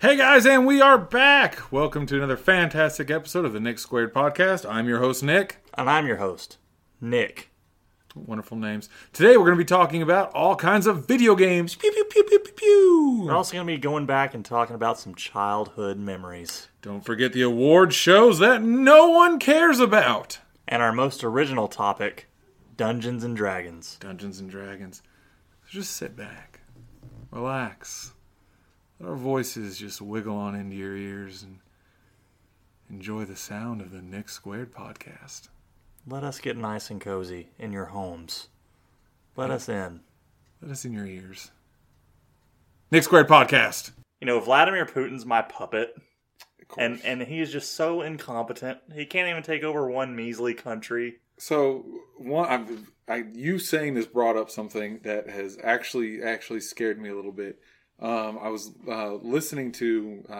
Hey guys, and we are back. Welcome to another fantastic episode of the Nick Squared podcast. I'm your host, Nick. And I'm your host, Nick. Wonderful names. Today we're going to be talking about all kinds of video games. Pew, pew, pew, pew, pew, pew. We're also going to be going back and talking about some childhood memories. Don't forget the award shows that no one cares about. And our most original topic Dungeons and Dragons. Dungeons and Dragons. So Just sit back, relax, let our voices just wiggle on into your ears and enjoy the sound of the Nick Squared podcast. Let us get nice and cozy in your homes. Let us in. Let us in your ears. Nick Squared podcast. You know, Vladimir Putin's my puppet. And and he is just so incompetent. He can't even take over one measly country. So one, I'm, I you saying this brought up something that has actually actually scared me a little bit. Um, I was uh, listening to uh,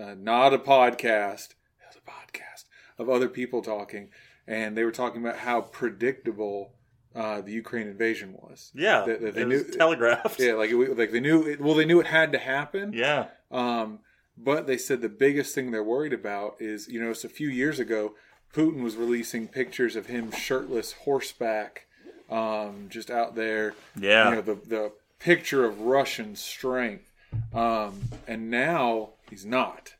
uh, not a podcast, it was a podcast of other people talking, and they were talking about how predictable uh, the Ukraine invasion was. Yeah, That- that they knew- telegraphed. Yeah, like it, like they knew it, well they knew it had to happen. yeah, Um, but they said the biggest thing they're worried about is, you know, it's a few years ago, Putin was releasing pictures of him shirtless, horseback, um, just out there. Yeah. You know, the, the picture of Russian strength. Um, and now he's not.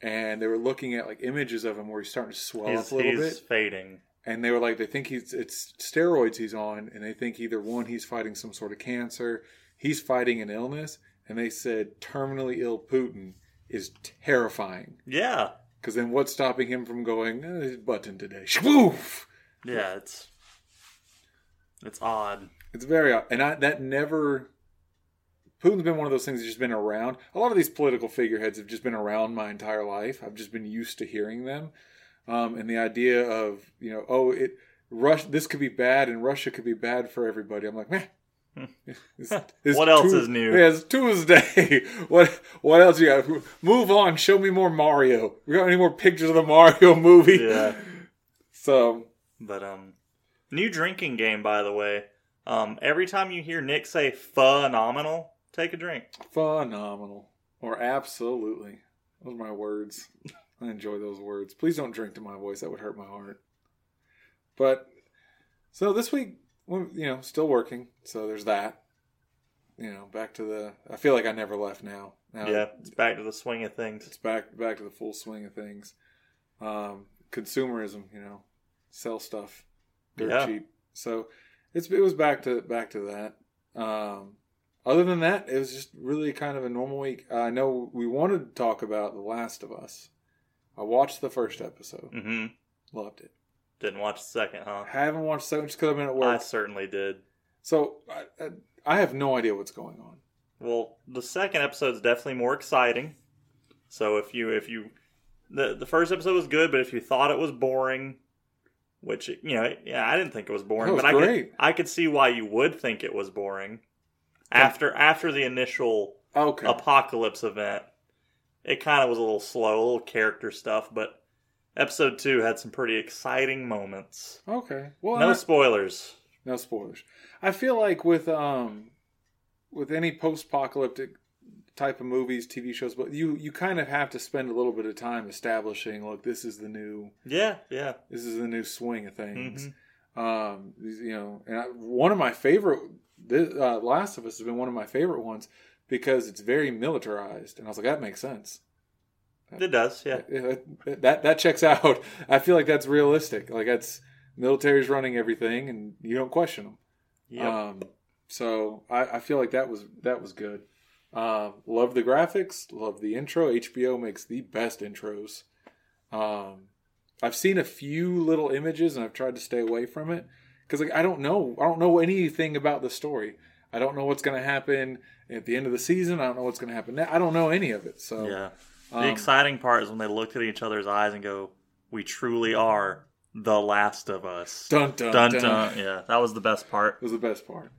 And they were looking at like images of him where he's starting to swell he's, up a little he's bit. fading. And they were like, they think he's it's steroids he's on, and they think either one he's fighting some sort of cancer, he's fighting an illness, and they said terminally ill Putin is terrifying Yeah, because then what's stopping him from going eh, his button today? Shwoof! yeah, it's it's odd. It's very odd, and I, that never. Putin's been one of those things that's just been around. A lot of these political figureheads have just been around my entire life. I've just been used to hearing them, um, and the idea of you know, oh, it Russia, this could be bad, and Russia could be bad for everybody. I'm like, meh. It's- it's What else is new? Yeah, it's Tuesday. what what else you got? Move on. Show me more Mario. We got any more pictures of the Mario movie? Yeah. So But um, new drinking game, by the way. Um, every time you hear Nick say phenomenal, take a drink. Phenomenal. Or absolutely. Those are my words. I enjoy those words. Please don't drink to my voice. That would hurt my heart. But so this week, you know, still working. So there's that. You know, back to the. I feel like I never left now. Now yeah, it's back to the swing of things. it's back back to the full swing of things. Um, consumerism, you know, sell stuff dirt Yeah. cheap. So it's it was back to back to that. Um, other than that, it was just really kind of a normal week. I know we wanted to talk about The Last of Us. I watched the first episode, hmm loved it. Didn't watch the second, huh? I haven't watched the second just because I've been at I certainly did. So I, I, I have no idea what's going on. Well, the second episode is definitely more exciting. So if you if you the the first episode was good, but if you thought it was boring, which you know, yeah, I didn't think it was boring, was but I could I could see why you would think it was boring after after the initial Okay, apocalypse event. It kind of was a little slow, a little character stuff, but episode two had some pretty exciting moments. okay. Well, No I- spoilers. No spoilers. I feel like with um with any post-apocalyptic type of movies, TV shows, but you you kind of have to spend a little bit of time establishing look this is the new Yeah, yeah. this is the new swing of things. Mhm. Um you know, and I, one of my favorite this, uh, Last of Us has been one of my favorite ones because it's very militarized and I was like that makes sense. It does, yeah. Yeah, that that checks out. I feel like that's realistic. Like that's military's running everything and you don't question them. Yep. Um, so I, I feel like that was that was good. Um, love the graphics, love the intro. HBO makes the best intros. Um, I've seen a few little images and I've tried to stay away from it because like I don't know I don't know anything about the story. I don't know what's going to happen at the end of the season. I don't know what's going to happen. Now. I don't know any of it. So yeah. The um, exciting part is when they look at each other's eyes and go, "We truly are the last of us." dun dun dun dun. dun. Yeah, that was the best part. It was the best part.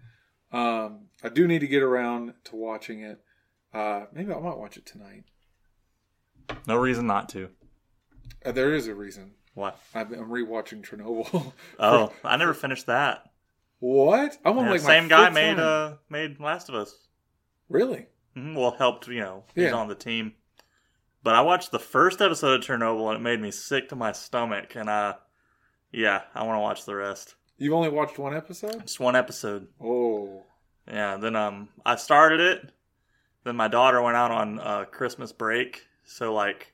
Um, I do need to get around to watching it. Uh, maybe I might watch it tonight. No reason not to. Uh, there is a reason. What? I've been, I'm rewatching Chernobyl. Oh, I never finished that. what? I want Yeah, like same guy made uh made Last of Us. really? hmm Well, helped you know he's Yeah. on the team. But I watched the first episode of Chernobyl and it made me sick to my stomach. And I, yeah, I want to watch the rest. You've only watched one episode? Just one episode. Oh. Yeah. Then um, I started it. Then my daughter went out on uh, Christmas break, so like,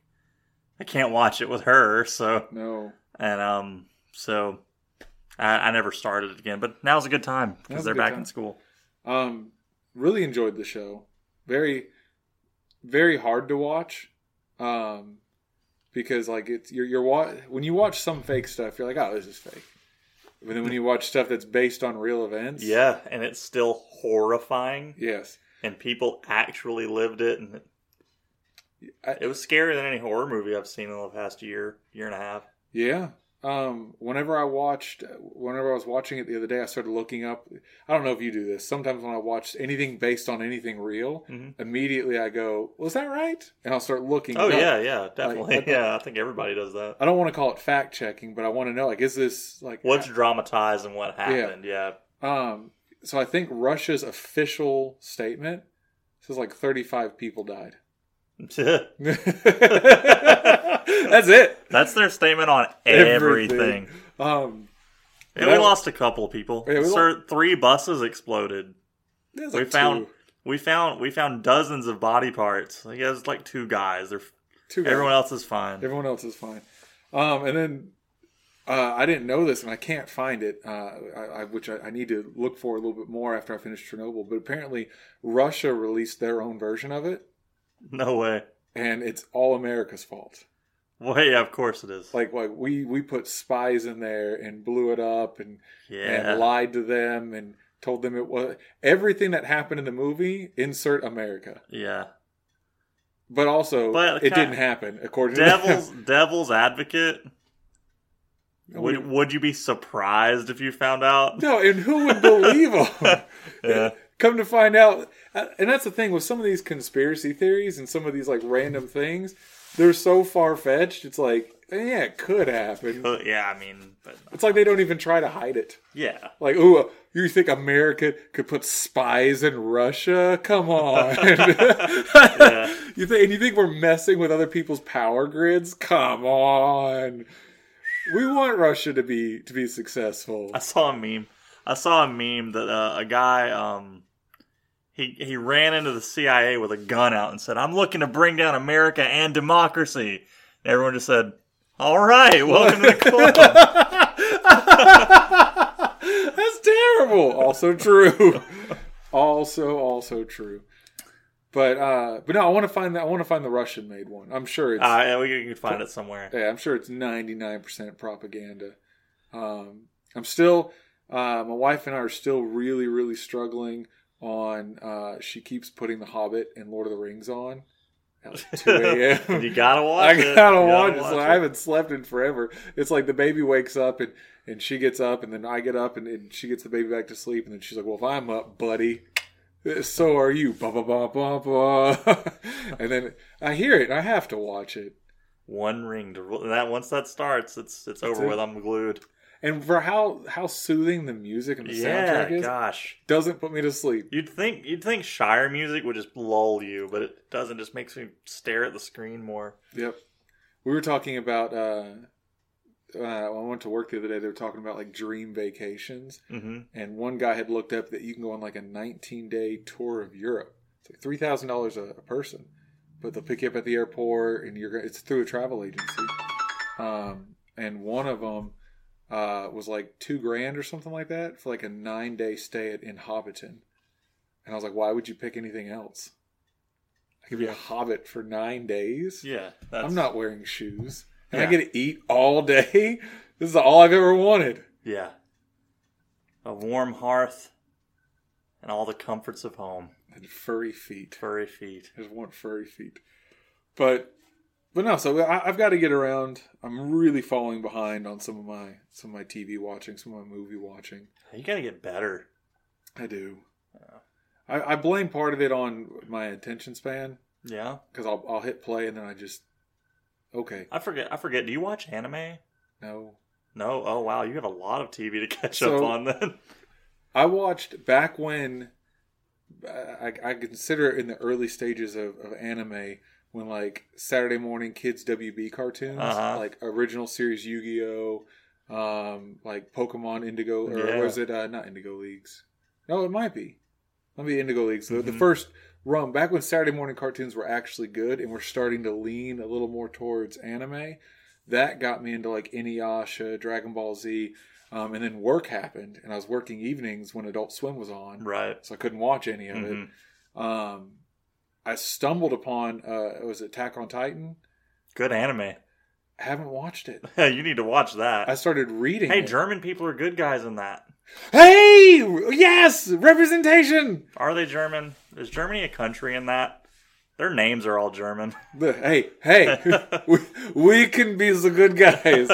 I can't watch it with her. So No. and um, so I, I never started it again. But now's a good time because they're back time. in school. Um, really enjoyed the show. Very, very hard to watch. Um, because like it's you're you're wa- when you watch some fake stuff, you're like, oh, this is fake. But then when you watch stuff that's based on real events, Yeah, and it's still horrifying, yes, and people actually lived it, and it, I- it was scarier than any horror movie I've seen in the past year, year and a half. yeah. Um, whenever I watched, whenever I was watching it the other day, I started looking up. I don't know if you do this. Sometimes when I watch anything based on anything real, Mhm. immediately I go, "Was that right?" And I'll start looking. Oh it up. yeah, yeah, definitely. I- yeah, I think everybody does that. I don't want to call it fact checking, but I want to know like, is this like What's dramatized and what happened? Yeah, Um, so I think Russia's official statement says like 35 people died. That's it. that's their statement on everything. Um, And we lost a couple of people. Yeah, Sir, three buses exploded. there's We found two, we found we found dozens of body parts. I guess like two guys. They're two guys. everyone else is fine. Everyone else is fine. Um, and then uh, I didn't know this, and I can't find it, uh, I, I, which I, I need to look for a little bit more after I finish Chernobyl. But apparently, Russia released their own version of it, No way. and it's all America's fault. Well, yeah, of course it is. like like we we put spies in there and blew it up and yeah, and lied to them and told them it was everything that happened in the movie insert america yeah. but also But it didn't happen according to Devil's. Devil's Advocate. Would would you be surprised if you found out? no and who would believe them Yeah. Come to find out uh, and that's the thing with some of these conspiracy theories and some of these like random things they're so far-fetched it's like yeah it could happen Uh, yeah, I mean, but it's like they don't even try to hide it yeah. Like, ooh, you think America could put spies in Russia? Come on. You think and you think we're messing with other people's power grids? Come on. We want Russia to be to be successful. I saw a meme. I saw a meme that uh, a guy um he he ran into the CIA with a gun out and said, "I'm looking to bring down America and democracy." And everyone just said, "All right, welcome to the club." That's terrible. Also true. also also true. But uh but no, I want to find that I want to find the Russian made one. I'm sure it's uh, yeah, we can find it somewhere. Yeah, I'm sure it's 99% propaganda. Um, I'm still, uh, my wife and I are still really, really struggling on, uh, she keeps putting The Hobbit and Lord of the Rings on at like 2 a.m. you gotta watch I gotta watch it. I haven't slept in forever. It's like the baby wakes up and, and she gets up and then I get up and, and she gets the baby back to sleep and then she's like, well, if I'm up, buddy, so are you. Ba ba ba ba ba. and then I hear it. I have to watch it. One ring to rule. That once that starts, it's it's over it. with. I'm glued. And for how how soothing the music and the Yeah, soundtrack is, gosh. doesn't put me to sleep. You'd think you'd think Shire music would just lull you, but it doesn't. Just makes me stare at the screen more. Yep. We were talking about uh, uh, I went to work the other day. They were talking about like dream vacations, hmm and one guy had looked up that you can go on like a 19 day tour of Europe. It's like three thousand dollars a person, but they'll pick you up at the airport, and you're it's through a travel agency. Um, and one of them uh, was like two grand or something like that for like a nine day stay at, in Hobbiton. And I was like, why would you pick anything else? I could be a hobbit for nine days. Yeah, that's, I'm not wearing shoes. And I Yeah. get to eat all day. This is all I've ever wanted. Yeah, a warm hearth and all the comforts of home. And furry feet. Furry feet. I just want furry feet. But but no, so I, I've got to get around. I'm really falling behind on some of my some of my TV watching, some of my movie watching. You gotta get better. I do. I, I blame part of it on my attention span Yeah, because I'll I'll hit play and then I just okay I forget. I forget. Do you watch anime? no. No. Oh wow, you have a lot of TV to catch So- up on then. I watched back when I, I consider it in the early stages of, of anime when like Saturday morning kids WB cartoons, Uh-huh. like original series Yu Gi Oh, um, like Pokemon Indigo, or Yeah. was it uh, not Indigo Leagues? No, it might be. Let me Indigo Leagues. The, the first run back when Saturday morning cartoons were actually good and were starting to lean a little more towards anime. That got me into like Inuyasha, Dragon Ball Z, um, and then work happened, and I was working evenings when Adult Swim was on, Right. so I couldn't watch any of Mhm. it. Um, I stumbled upon uh, it was Attack on Titan. Good anime. I haven't watched it. you need to watch that. I started reading. hey, it. German people are good guys in that. Hey, yes, representation. Are they German? Is Germany a country in that? Their names are all German. Hey, hey, we, we can be the good guys.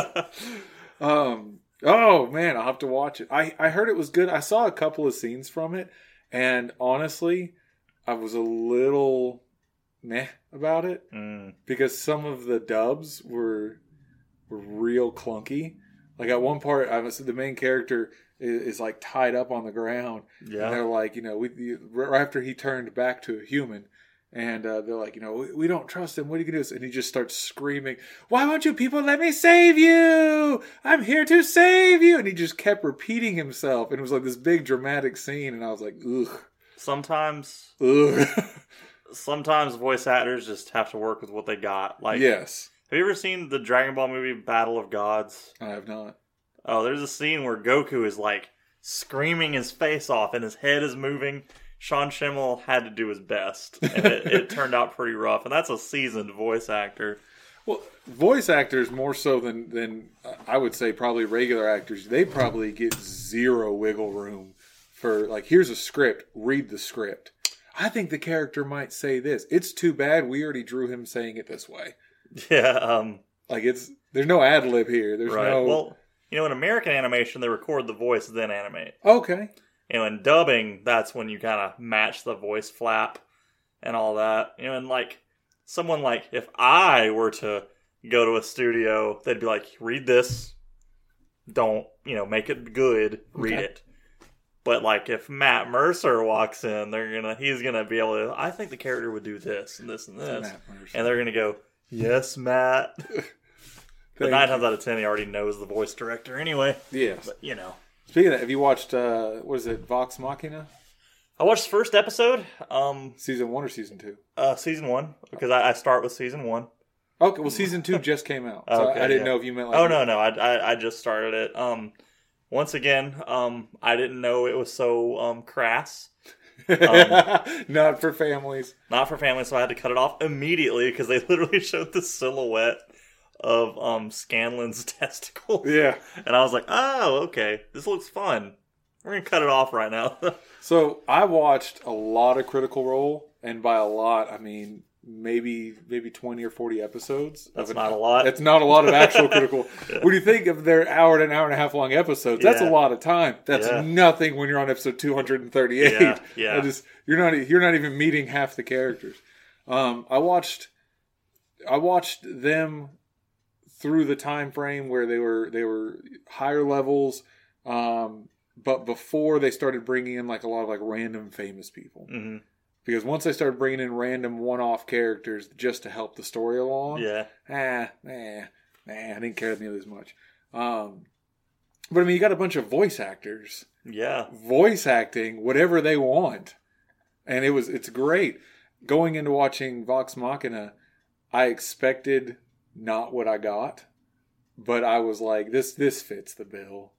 Um. Oh man, I'll have to watch it. I I heard it was good. I saw a couple of scenes from it, and honestly, I was a little meh about it Mm, because some of the dubs were were real clunky. Like at one part, I was the main character is, is like tied up on the ground, and they're like, you know, we you, right after he turned back to a human, and uh, they're like, you know, we, we don't trust him. What are you gonna do? And he just starts screaming, "Why won't you people let me save you? I'm here to save you!" And he just kept repeating himself, and it was like this big dramatic scene. And I was like, ugh, Sometimes, ugh. sometimes voice actors just have to work with what they got. Like, yes, have you ever seen the Dragon Ball movie Battle of Gods? I have not. Oh, there's a scene where Goku is like screaming his face off and his head is moving. Sean Schemmel had to do his best, and it, it turned out pretty rough. And that's a seasoned voice actor. Well, voice actors more so than than I would say probably regular actors. They probably get zero wiggle room for like here's a script, read the script. I think the character might say this. It's too bad we already drew him saying it this way. Yeah, um, Like it's there's no ad lib here. There's right. no Well, you know, in American animation, they record the voice then animate. okay. You know, in dubbing, that's when you kind of match the voice flap and all that. You know, and like someone like if I were to go to a studio, they'd be like, "Read this, don't you know, make it good, read Okay. it." But like if Matt Mercer walks in, they're gonna he's gonna be able to. I think the character would do this and this and this, and they're gonna go, "Yes, Matt." But nine times out of ten, he already knows the voice director anyway. Yes. But you know. Speaking of that, have you watched uh what is it, Vox Machina? I watched the first episode, um, Season one or season two? uh, season one, because I, I start with season one. Okay, well season two just came out. So Okay, I, I didn't yeah. know if you meant like Oh no, no, I, I, I just started it. Um, once again, um, I didn't know it was so um crass, not for families. not for families, so I had to cut it off immediately because they literally showed the silhouette of um Scanlan's testicles, Yeah. and I was like, oh, okay, this looks fun. We're gonna cut it off right now. So I watched a lot of Critical Role, and by a lot I mean maybe maybe twenty or forty episodes. That's of not a lot. That's not a lot of actual Critical. When you think of their hour and an hour and a half long episodes, that's Yeah. a lot of time. That's Yeah. nothing when you're on episode two hundred and thirty eight. Yeah, yeah. just you're not you're not even meeting half the characters. Um, I watched I watched them through the time frame where they were they were higher levels um but before they started bringing in like a lot of like random famous people hmm because once they started bringing in random one-off characters just to help the story along Yeah, ah nah nah I didn't care nearly as much. Um but I mean you got a bunch of voice actors. Yeah, voice acting whatever they want. And it was it's great. Going into watching vox machina i expected not what i got but i was like this this fits the bill.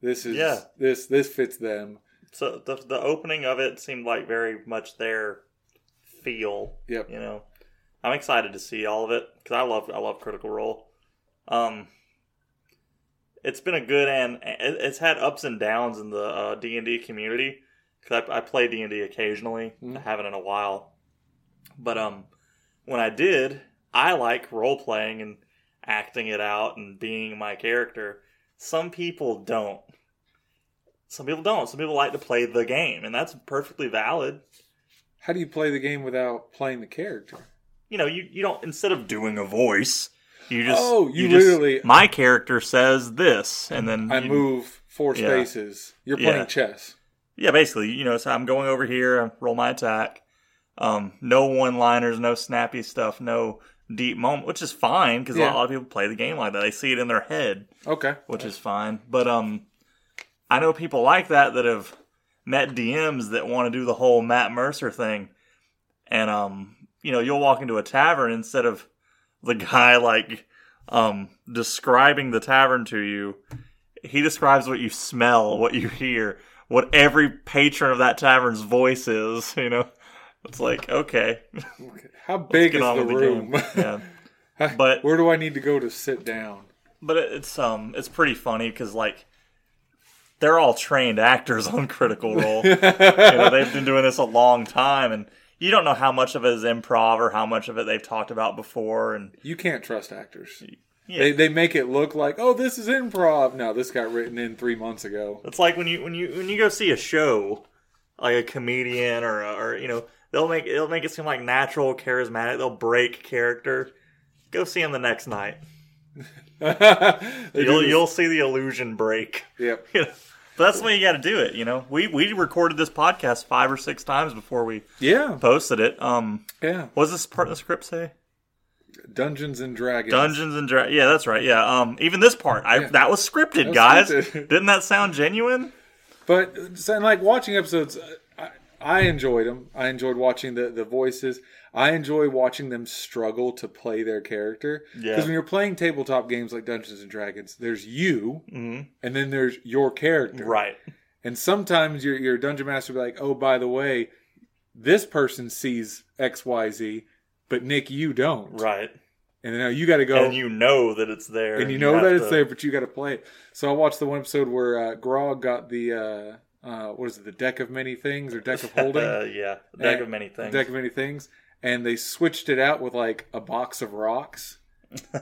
This is Yeah. this this fits them So the the opening of it seemed like very much their feel. Yep. You know, I'm excited to see all of it because I love I love Critical Role. Um, it's been a good and it's had ups and downs in the D and D community because I, I play D and D occasionally. I Mhm. haven't in a while, but um, when I did, I like role playing and acting it out and being my character. Some people don't. Some people don't. Some people like to play the game, and that's perfectly valid. how do you play the game without playing the character You know, you, you don't instead of doing a voice, you just Oh, you just- literally- my character says this, and then i you- move four Yeah. spaces you're playing Yeah. chess Yeah, basically, you know, so I'm going over here, I roll my attack. Um, no one-liners, no snappy stuff, no deep moment, which is fine because Yeah. a lot of people play the game like that. They see it in their head, Okay. which is fine. But um, I know people like that that have met DMs that want to do the whole Matt Mercer thing, and um, you know, you'll walk into a tavern instead of the guy like um describing the tavern to you. He describes what you smell, what you hear, what every patron of that tavern's voice is. You know, it's like okay, How big is the the room? game. yeah. But Where do I need to go to sit down? but it's um it's pretty funny because like they're all trained actors on Critical Role. you know, they've been doing this a long time, and you don't know how much of it is improv or how much of it they've talked about before. And You can't trust actors. yeah, They, they make it look like, oh, this is improv. No, this got written in three months ago. it's like when you when you when you go see a show, like a comedian or a, or you know they'll make it'll make it seem like natural, charismatic. They'll break character. Go see them the next night. You'll you'll see the illusion break. Yep. You know, but that's the way you got to do it. You know, we we recorded this podcast five or six times before we Yeah. posted it. Um, Yeah. what does this part of the script say? Dungeons and Dragons. Dungeons and Dragons. Yeah, that's right. Yeah. Um, even this part, I Yeah. that was scripted, was guys. scripted. Didn't that sound genuine? But so, and like watching episodes, I, I enjoyed them. I enjoyed watching the the voices. I enjoy watching them struggle to play their character. Yeah. Because when you're playing tabletop games like Dungeons and Dragons, there's you, hmm and then there's your character. Right. And sometimes your your dungeon master will be like, "Oh, by the way, this person sees X, Y, Z, but Nick, you don't. Right. And now you got to go And you know that it's there. and you know have that it's to- there, but you got to play it. So I watched the one episode where uh, Grog got the uh, uh, what is it, the deck of many things or deck of holding, Uh, yeah. Deck Uh, of many things. deck of many things, and they switched it out with like a box of rocks.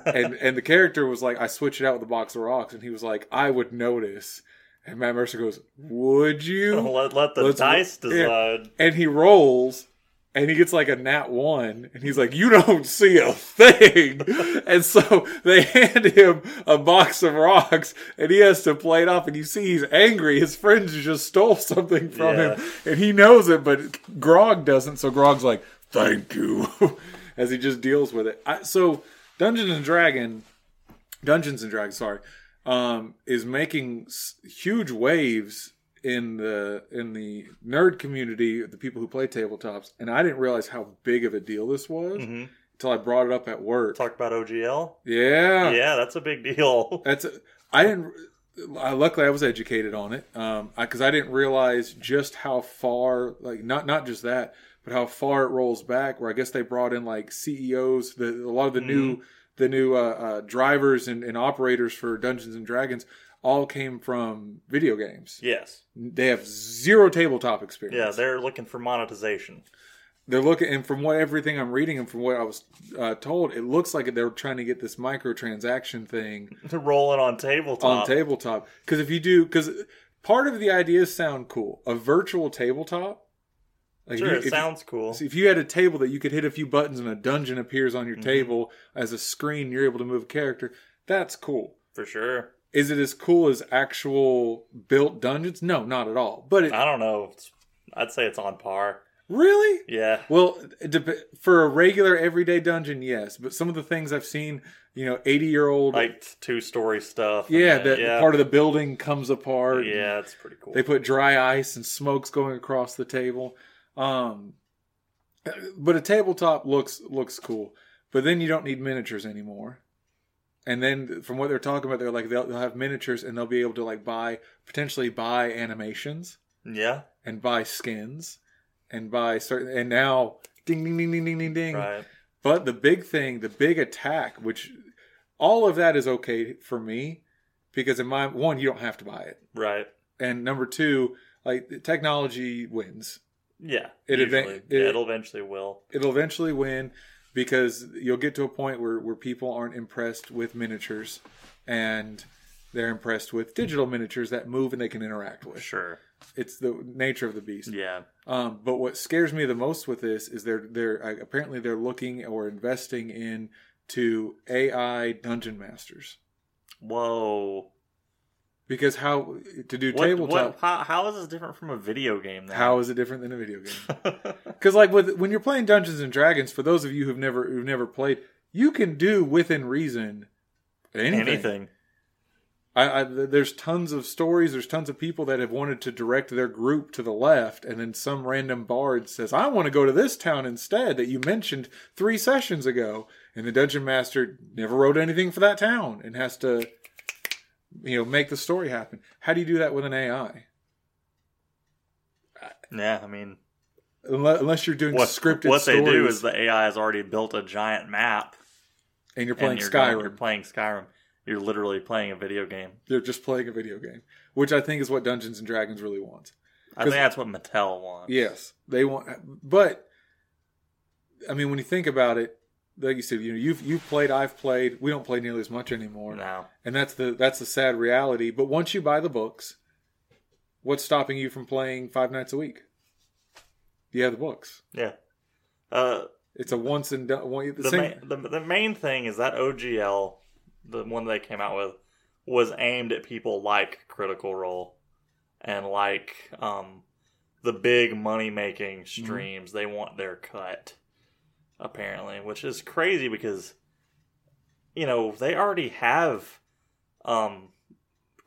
and and the character was like, I switched it out with a box of rocks, and he was like, I would notice. And Matt Mercer goes, Would you? let, let the Let's- dice decide. and he rolls and he gets like a nat one and he's like you don't see a thing and so they hand him a box of rocks and he has to play it off and you see he's angry his friends just stole something from Yeah. him and he knows it but grog doesn't so grog's like thank you as he just deals with it I, so dungeons and dragon dungeons and dragons sorry um, is making s- huge waves in the in the nerd community, the people who play tabletops, and I didn't realize how big of a deal this was hmm until I brought it up at work. Talk about OGL. yeah, Yeah, that's a big deal. that's I didn't. I, luckily, I was educated on it because I, 'cause I didn't realize just how far, like not not just that, but how far it rolls back. Where I guess they brought in like CEOs, the a lot of the new the new uh, uh, drivers and, and operators for Dungeons and Dragons all came from video games. Yes. They have zero tabletop experience. Yeah, they're looking for monetization. they're looking, and from what everything I'm reading and from what I was uh, told, it looks like they're trying to get this microtransaction thing Rolling on tabletop. on tabletop. Because if you do, because part of the ideas sound cool. A virtual tabletop. Like Sure, it you, if, sounds cool. if you had a table that you could hit a few buttons and a dungeon appears on Mm-hmm. your table as a screen, you're able to move a character. That's cool. For sure. Is it as cool as actual built dungeons? No, not at all. But it I don't know. It's, I'd say it's on par. really. Yeah. Well, dep- for a regular everyday dungeon, yes. But some of the things I've seen, you know, eighty year old, Like two story stuff. yeah, that yeah. part of the building comes apart. Yeah, it's pretty cool. They put dry ice and smokes going across the table. Um, but a tabletop looks looks cool. But then you don't need miniatures anymore. And then from what they're talking about, they're like they'll, they'll have miniatures and they'll be able to like buy potentially buy animations yeah. and buy skins and buy certain and now ding ding ding ding ding ding ding. Right. But the big thing, the big attack, which all of that is okay for me because in my one you don't have to buy it Right. and number two, like technology wins. Yeah. It eva- yeah, it- it'll eventually will. It'll eventually win because you'll get to a point where, where people aren't impressed with miniatures and they're impressed with digital miniatures that move and they can interact with. Sure. It's the nature of the beast. Yeah. Um, but what scares me the most with this is they're they're uh, apparently they're looking or investing in to AI dungeon masters. Whoa. Because how to do What, tabletop? what, how, how is this different from a video game? Then? How is it different than a video game? Because like with when you're playing Dungeons and Dragons, for those of you who've never who've never played, you can do within reason anything. anything? I, I, there's tons of stories. There's tons of people that have wanted to direct their group to the left, and then some random bard says, "I want to go to this town instead that you mentioned three sessions ago," and the dungeon master never wrote anything for that town and has to, you know, make the story happen. How do you do that with an AI? Yeah, I mean, Unless, unless you're doing what, scripted what they do is the AI has already built a giant map, and you're playing and you're Skyrim. going- you're playing Skyrim. You're literally playing a video game. You're just playing a video game, which I think is what Dungeons and Dragons really wants. I think that's what Mattel wants. Yes, they want, but I mean, when you think about it, like you said, you know, you've you've played, I've played. We don't play nearly as much anymore, No. and that's the that's the sad reality. But once you buy the books, what's stopping you from playing five nights a week? You have the books. Yeah. Uh, It's a once and done. One, the the, same, the the main thing is that OGL, the one they came out with, was aimed at people like Critical Role, and like um, the big money making Mm-hmm. streams. They want their cut, apparently, which is crazy because, you know, they already have, um,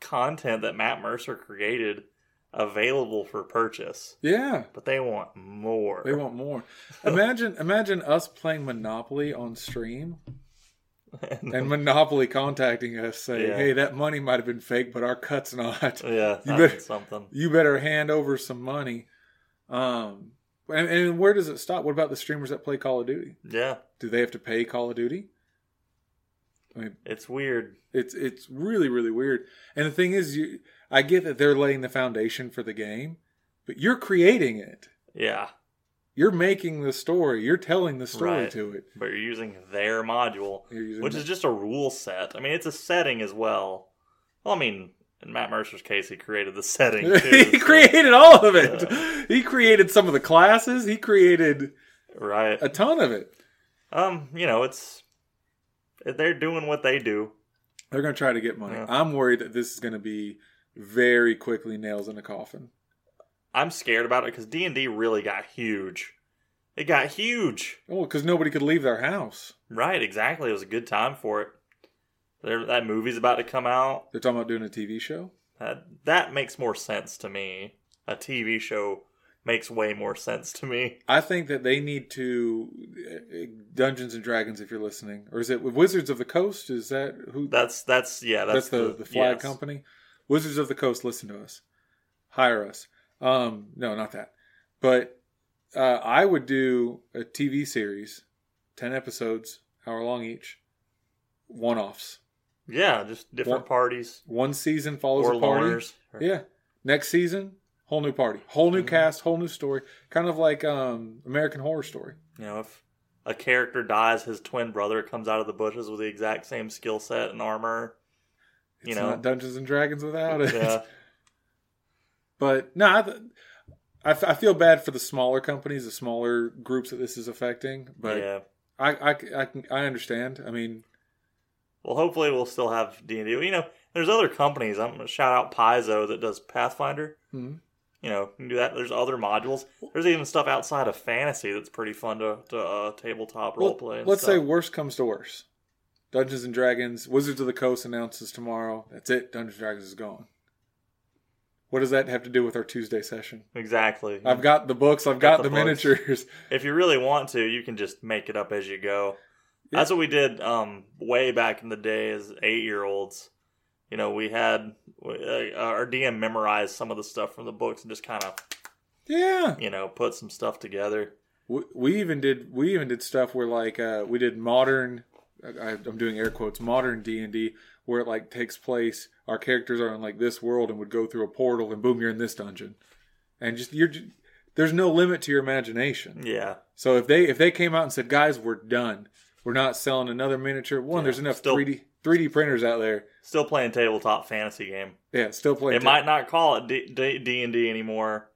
content that Matt Mercer created available for purchase, yeah, but they want more. they want more. Imagine imagine us playing Monopoly on stream. and Monopoly contacting us saying, Yeah. "Hey, that money might have been fake, but our cut's not. yeah, You better- something. You better hand over some money." Um, and, and where does it stop? What about the streamers that play Call of Duty? Yeah, Do they have to pay Call of Duty? I mean, it's weird. it's it's really really weird. And the thing is, you I get that they're laying the foundation for the game, but you're creating it. Yeah, You're making the story. You're telling the story Right. to it. but you're using their module, using which is just a rule set. I mean, it's a setting as well. Well, I mean, in Matt Mercer's case, he created the setting too. he so- created all of it. He created some of the classes. He created right. a ton of it. Um, you know, it's they're doing what they do. They're going to try to get money. Yeah. I'm worried that this is going to be very quickly nails in a coffin. I'm scared about it because D and D really got huge. It got huge. Oh, because nobody could leave their house. Right, exactly. It was a good time for it. There, that movie's about to come out. They're talking about doing a TV show. That that makes more sense to me. A TV show makes way more sense to me. I think that they need to uh, Dungeons and Dragons. If you're listening, or is it Wizards of the Coast? Is that who? That's that's yeah. that's, That's, the, the flag yes. company. Wizards of the Coast, listen to us, hire us. Um, no, not that. But uh, I would do a TV series, ten episodes, hour long each, one offs. Yeah, just different One- parties One season follows or a party. loners. Yeah. Next season, whole new party, whole new Mhm. cast, whole new story. Kind of like um, American Horror Story. You know, if a character dies, his twin brother comes out of the bushes with the exact same skill set and armor. It's You know. not Dungeons and Dragons without it. Yeah, But no, I, I, I feel bad for the smaller companies, the smaller groups that this is affecting. But yeah. I, I, I, can, I understand. I mean, Well, hopefully we'll still have D and D. You know, there's other companies. I'm gonna shout out Paizo that does Pathfinder. hmm. You know, you can do that. There's other modules. There's even stuff outside of fantasy that's pretty fun to, to uh, tabletop well, roleplay. and let's say worst comes to worst. Dungeons and Dragons, Wizards of the Coast announces tomorrow. That's it. Dungeons and Dragons is gone. What does that have to do with our Tuesday session? exactly. I've got the books. I've got, Got the the, miniatures. if you really want to, you can just make it up as you go. Yeah. That's what we did um, way back in the day as eight year olds. You know, we had uh, our DM memorized some of the stuff from the books and just kind of, Yeah. you know, put some stuff together. We, we even did we even did stuff where like uh, we did modern. I, I'm doing air quotes modern D and D where it like takes place. Our characters are in like this world and would go through a portal and boom, you're in this dungeon, and just you're. There's no limit to your imagination. Yeah. So if they if they came out and said, guys, we're done. We're not selling another miniature. One, Yeah, there's enough still- 3D 3D printers out there. Still playing tabletop fantasy game. Yeah, still playing. It might not call it D D and D anymore,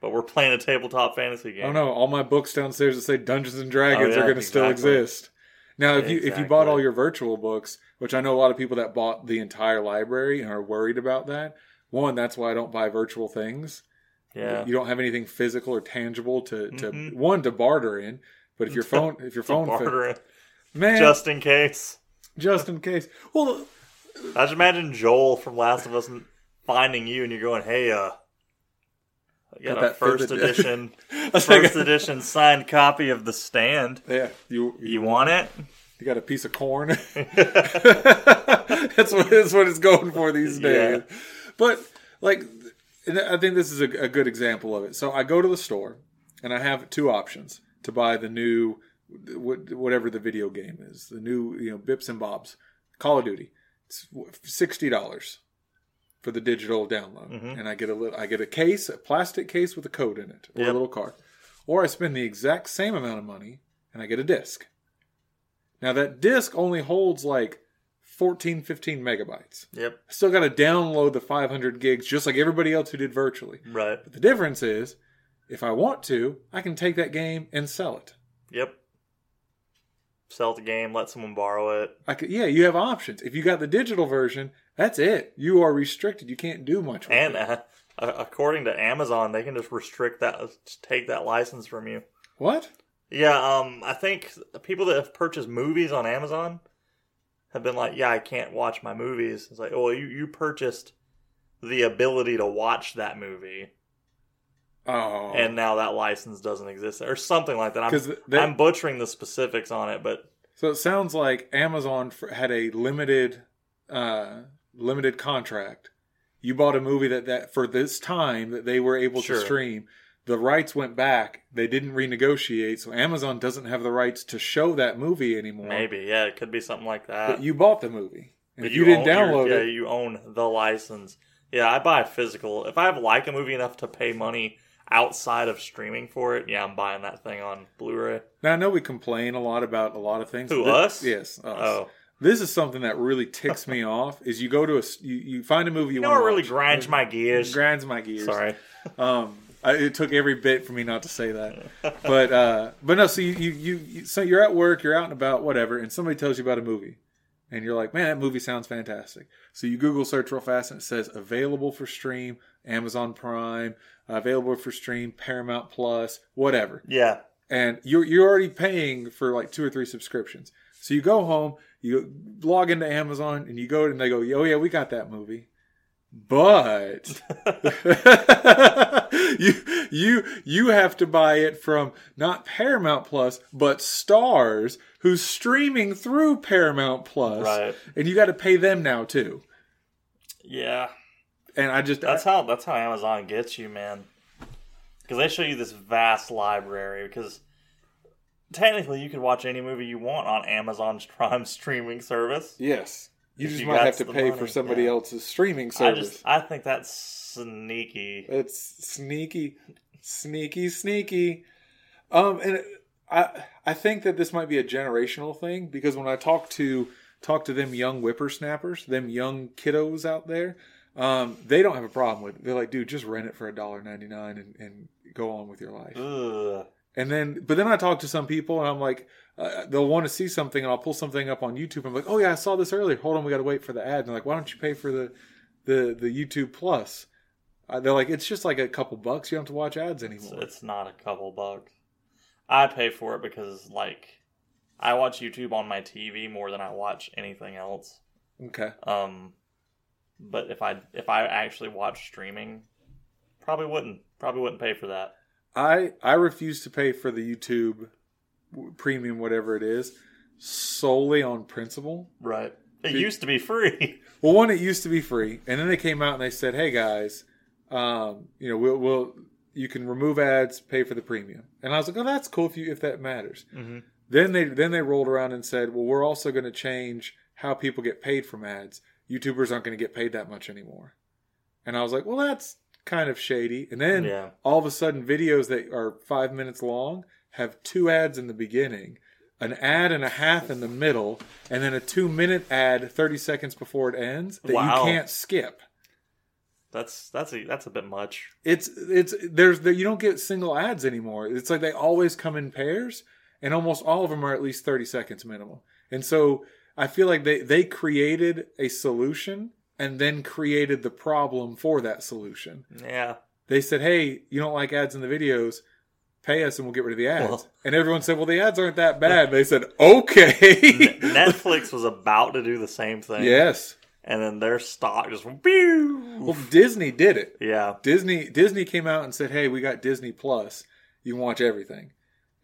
but we're playing a tabletop fantasy game. Don't know. All my books downstairs that say Dungeons and Dragons Oh, yeah, are going to still exist. Now, if you if you bought all your virtual books, which I know a lot of people that bought the entire library and are worried about that. One, that's why I don't buy virtual things. Yeah. You don't have anything physical or tangible to, to Mhm. one to barter in. But if your phone if your phone fa- man just, just in case. Just in case. Well, I just imagine Joel from Last of Us finding you and you're going, "Hey, uh, I got, Got a that first edition, I was like, first edition signed copy of The Stand. yeah, you you, You want it?" you got a piece of corn. that's what that's what it's going for these days. But like, I think this is a, a good example of it. So I go to the store and I have two options to buy the new wh- whatever the video game is, the new you know Bips and Bobs, Call of Duty. It's sixty dollars for the digital download, Mhm. and I get a little, I get a case, a plastic case with a code in it, or Yep. a little card, or I spend the exact same amount of money and I get a disc. Now that disc only holds like 14, 15 megabytes. Yep. I still got to download the 500 gigs just like everybody else who did virtually. Right. But the difference is, if I want to, I can take that game and sell it. Yep. Sell the game, let someone borrow it. I could, yeah, you have options. If you got the digital version, that's it. You are restricted. You can't do much. With And it. uh, according to Amazon, they can just restrict that, just take that license from you. what? Yeah, um, I think people that have purchased movies on Amazon have been like, "Yeah, I can't watch my movies." It's like, "Oh, you you purchased the ability to watch that movie, Oh, and now that license doesn't exist, or something like that." I'm, I'm butchering the specifics on it, but so it sounds like Amazon had a limited, uh, limited contract. You bought a movie that that for this time that they were able Sure. to stream. The rights went back. They didn't renegotiate, so Amazon doesn't have the rights to show that movie anymore. maybe yeah, it could be something like that. But you bought the movie, and But if you, didn't own- download you're- it, yeah, you own the license. Yeah, I buy physical. If I like a movie enough to pay money outside of streaming for it, yeah, I'm buying that thing on Blu-ray. Now I know we complain a lot about a lot of things. Who, This- us? Yes. Us. Oh, This is something that really ticks me off. Is you go to a you, you find a movie you, you know want what really watch. grinds my gears? grinds my gears. Sorry. Um, I, it took every bit for me not to say that. But uh, but no. So you you you so you're at work, you're out and about, whatever, and somebody tells you about a movie, and you're like, man, that movie sounds fantastic. So you Google search real fast, and it says available for stream, Amazon Prime, Uh, available for stream, Paramount Plus, whatever Yeah, and you're you're already paying for like two or three subscriptions. So you go home, you log into Amazon, and you go and they go, "Oh yeah, we got that movie," but you you you have to buy it from not Paramount Plus, but Starz, who's streaming through Paramount Plus, right. and you got to pay them now too. Yeah, And I just that's how that's how Amazon gets you, man. Because they show you this vast library. Because technically, you could watch any movie you want on Amazon's Prime streaming service. yes, you just you might have to pay money, for somebody yeah. else's streaming I service. just I think that's sneaky. It's sneaky, sneaky, sneaky. Um, and I I think that this might be a generational thing because when I talk to talk to them young whippersnappers, them young kiddos out there, um, they don't have a problem with it. They're like, dude, just rent it for a dollar ninety nine and and go on with your life. Ugh. And then, but then I talk to some people and I'm like, uh, they'll want to see something and I'll pull something up on YouTube. I'm like, oh yeah, I saw this earlier. Hold on, we got to wait for the ad. And they're like, why don't you pay for the the the YouTube Plus? Uh, they're like, it's just like a couple bucks. You don't have to watch ads It's, anymore. it's not a couple bucks. I pay for it because like I watch YouTube on my TV more than I watch anything else. Okay. Um, but if I if I actually watch streaming, probably wouldn't probably wouldn't pay for that. I I refuse to pay for the YouTube premium, whatever it is, solely on principle. Right. It used to be free. Well, one, it used to be free, and then they came out and they said, "Hey guys, um, you know, we'll, we'll you can remove ads, pay for the premium." And I was like, "Oh, that's cool if you if that matters." mm-hmm. Then they then they rolled around and said, "Well, we're also going to change how people get paid from ads. YouTubers aren't going to get paid that much anymore." And I was like, "Well, that's kind of shady." And then Yeah. all of a sudden, videos that are five minutes long have two ads in the beginning, an ad and a half in the middle, and then a two minute ad thirty seconds before it ends that Wow. you can't skip. That's that's a that's a bit much. It's it's there's there, you don't get single ads anymore. It's like they always come in pairs, and almost all of them are at least 30 seconds minimum. And so I feel like they they created a solution and then created the problem for that solution. Yeah. They said, "Hey, you don't like ads in the videos." Pay us and we'll get rid of the ads. Well- and everyone said, "Well, the ads aren't that bad." They said, "Okay." Netflix was about to do the same thing. yes. And then their stock just went, pew. Well, Disney did it. Yeah. Disney Disney came out and said, "Hey, we got Disney Plus. You can watch everything."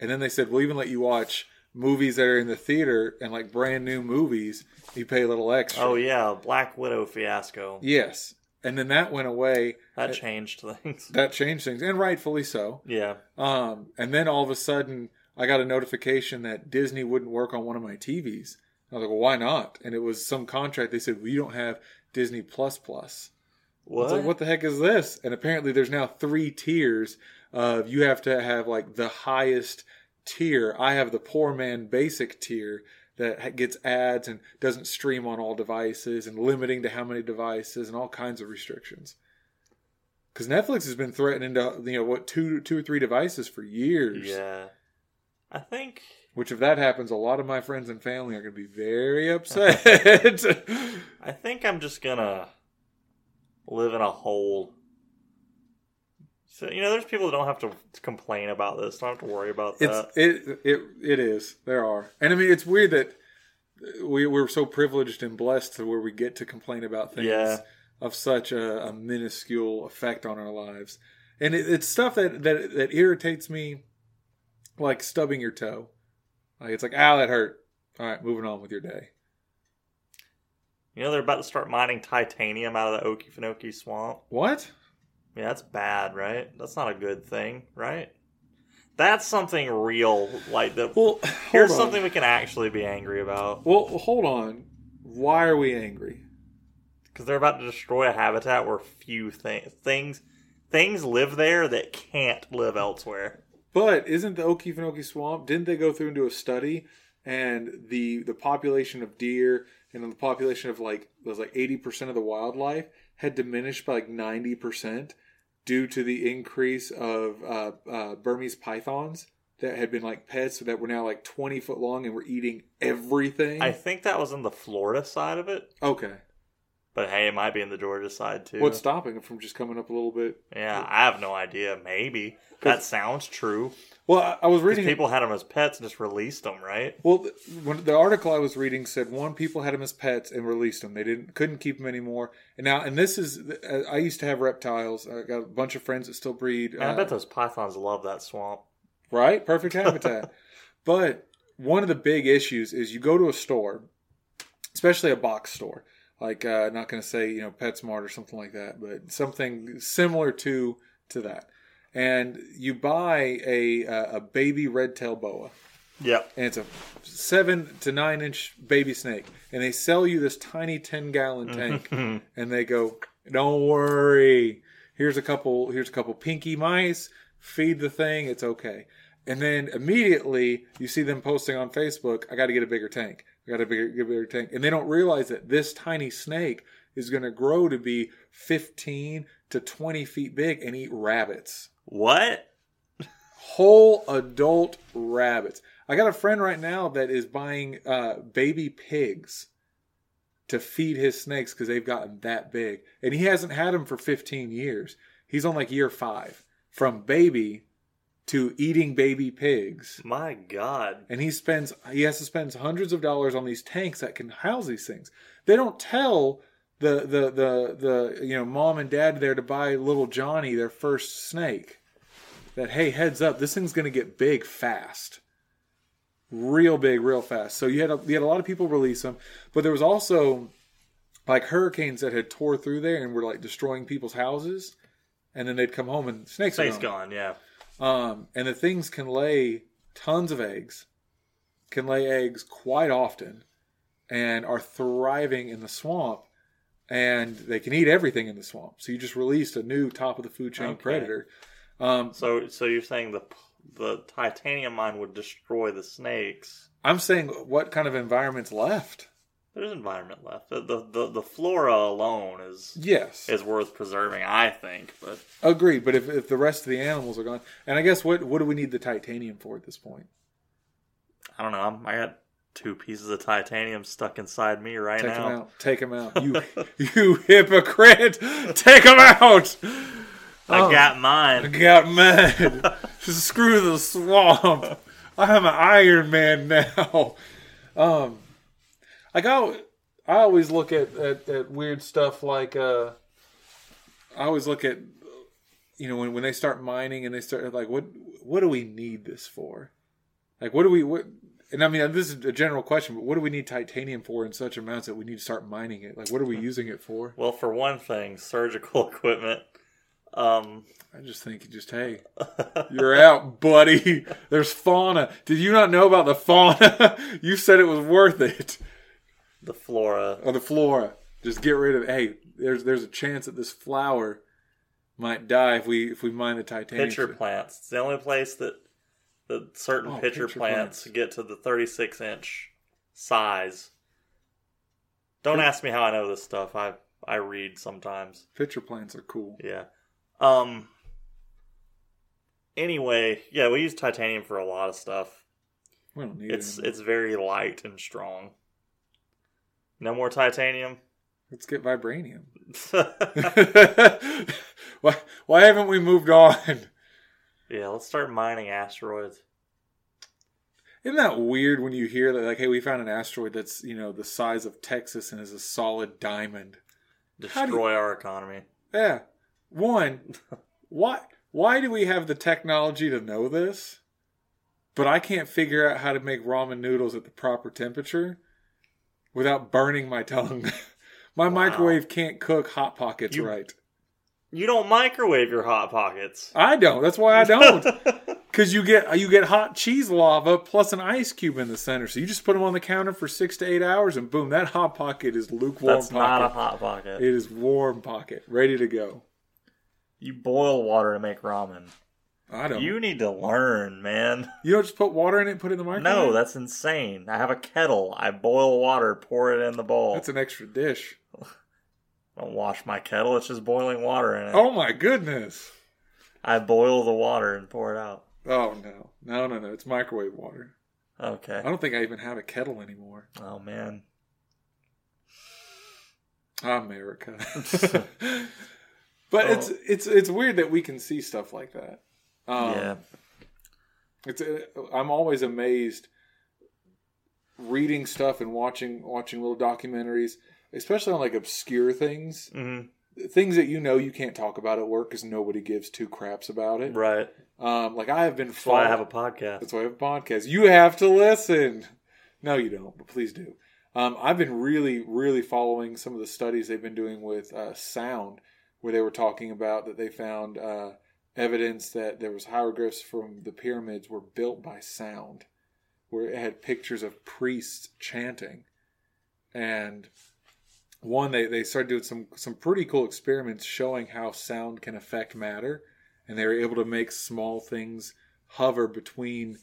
And then they said, "We'll even let you watch movies that are in the theater and like brand new movies. You pay a little extra." Oh yeah, Black Widow fiasco. yes. And then that went away. That changed things. That changed things, and rightfully so. Yeah. Um, and then all of a sudden, I got a notification that Disney wouldn't work on one of my TVs. I was like, "Well, why not?" And it was some contract. They said, "Well, you don't have Disney Plus Plus." What? Like, what the heck is this? And apparently, there's now three tiers of you have to have like the highest tier. I have the poor man basic tier that gets ads and doesn't stream on all devices and limiting to how many devices and all kinds of restrictions. Because Netflix has been threatening to, you know, what two, two or three devices for years. Yeah. I think Which, if that happens, a lot of my friends and family are going to be very upset. I think I'm just gonna live in a hole. So you know, there's people that don't have to complain about this. Don't have to worry about It's that. it it it is. There are, and I mean, it's weird that we we're so privileged and blessed to where we get to complain about things Yeah. of such a, a minuscule effect on our lives, and it, it's stuff that that that irritates me, like stubbing your toe. Like it's like, ow, that hurt. All right, moving on with your day. You know, they're about to start mining titanium out of the Okefenokee swamp. What? Yeah, that's bad, right? That's not a good thing, right? That's something real, like that. Well, Here's on. something we can actually be angry about Well, hold on. Why are we angry? because they're about to destroy a habitat where few things things things live there that can't live elsewhere. But isn't the Okefenokee Swamp? Didn't they go through and do a study, and the the population of deer and the population of like was like eighty percent of the wildlife had diminished by like ninety percent due to the increase of uh, uh, Burmese pythons that had been like pets that were now like twenty foot long and were eating everything. I think that was on the Florida side of it, okay, but hey, it might be in the Georgia side too. what's stopping it from just coming up a little bit? Yeah, I have no idea. Maybe that sounds true. Well, I, I was reading. People had them as pets and just released them, right? Well, th- when the article I was reading said one people had them as pets and released them. They didn't couldn't keep them anymore. And now, and this is I used to have reptiles. I got a bunch of friends that still breed. Man, I uh, bet those pythons love that swamp. right, perfect habitat. but one of the big issues is you go to a store, especially a box store. Like, uh, not going to say you know PetSmart or something like that, but something similar to to that. And you buy a uh, a baby red tail boa. Yeah, and it's a seven to nine inch baby snake, and they sell you this tiny ten gallon tank, and they go, "Don't worry, here's a couple, here's a couple pinky mice, feed the thing, it's okay." And then immediately you see them posting on Facebook, "I got to get a bigger tank, I got to bigger, get a bigger tank," and they don't realize that this tiny snake is going to grow to be fifteen to twenty feet big and eat rabbits What? whole adult rabbits. I got a friend right now that is buying uh, baby pigs to feed his snakes because they've gotten that big, and he hasn't had them for 15 years. He's on like year five from baby to eating baby pigs, My God. and he spends he has to spend hundreds of dollars on these tanks that can house these things. They don't tell the the the the you know mom and dad there to buy little Johnny their first snake that hey heads up this thing's going to get big fast real big real fast so you had a, you had a lot of people release them but there was also like hurricanes that had tore through there and were like destroying people's houses and then they'd come home and snakes are Snake's gone, yeah. Um, and the things can lay tons of eggs, can lay eggs quite often, and are thriving in the swamp. And they can eat everything in the swamp. So you just released a new top of the food chain Okay. predator. Um, So so you're saying the the titanium mine would destroy the snakes. I'm saying, what kind of environment's left? There's environment left. The the, the, the flora alone is Yes, is worth preserving, I think. But agreed. But if, if the rest of the animals are gone, and I guess what what do we need the titanium for at this point? I don't know. I'm, I got two pieces of titanium stuck inside me right Take now. him out. Take them out. You you hypocrite. Take them out. I Oh. got mine. I mine. got mad. Screw the swamp. I'm an Iron Man now. Um, like I, I always look at, at, at weird stuff like uh, I always look at you know when, when they start mining and they start like what what do we need this for? Like what do we what? And I mean this is a general question, but what do we need titanium for in such amounts that we need to start mining it? Like what are we using it for? Well, for one thing, surgical equipment. Um, I just think, just hey, you're out, buddy. There's fauna. Did you not know about the fauna? you said it was worth it. The flora. Or the flora. Just get rid of. Hey, there's there's a chance that this flower might die if we if we mine the titanium. pitcher plants. It's the only place that that certain Oh, pitcher, pitcher plants, plants. get to the 36 inch size. Don't ask me how I know this stuff. I I read sometimes. Pitcher plants are cool. Yeah. Um. Anyway, yeah, we use titanium for a lot of stuff. We don't need It's it. it's very light and strong. No more titanium. Let's get vibranium. why why haven't we moved on? yeah, let's start mining asteroids. Isn't that weird when you hear that like, hey, we found an asteroid that's you know the size of Texas and is a solid diamond. Do you- Destroy our economy. Yeah. One, why why do we have the technology to know this? But I can't figure out how to make ramen noodles at the proper temperature without burning my tongue. my Wow. microwave can't cook hot pockets You- right. You don't microwave your hot pockets. I don't. That's why I don't. Because you get you get hot cheese lava plus an ice cube in the center. So you just put them on the counter for six to eight hours, and boom, that hot pocket is lukewarm That's pocket. not a hot pocket. It is warm pocket, ready to go. You boil water to make ramen. I don't. You need to learn, man. You don't just put water in it and put it in the microwave? No, that's insane. I have a kettle. I boil water, pour it in the bowl. That's an extra dish. I don't wash my kettle. It's just boiling water in it. Oh my goodness. I boil the water and pour it out. Oh no. No, no, no. It's microwave water. Okay. I don't think I even have a kettle anymore. Oh man. America. but it's oh. it's it's weird that we can see stuff like that. Um, yeah. It's uh, I'm always amazed reading stuff and watching watching little documentaries, especially on like obscure things, hmm things that you know you can't talk about at work because nobody gives two craps about it. Right. Um, like I have been. That's why I have a podcast. That's why I have a podcast. You have to listen. No, you don't, but please do. Um, I've been really, really following some of the studies they've been doing with uh, sound, where they were talking about that they found uh, evidence that there was hieroglyphs from the pyramids were built by sound, where it had pictures of priests chanting, and one they, they started doing some some pretty cool experiments showing how sound can affect matter, and they were able to make small things hover between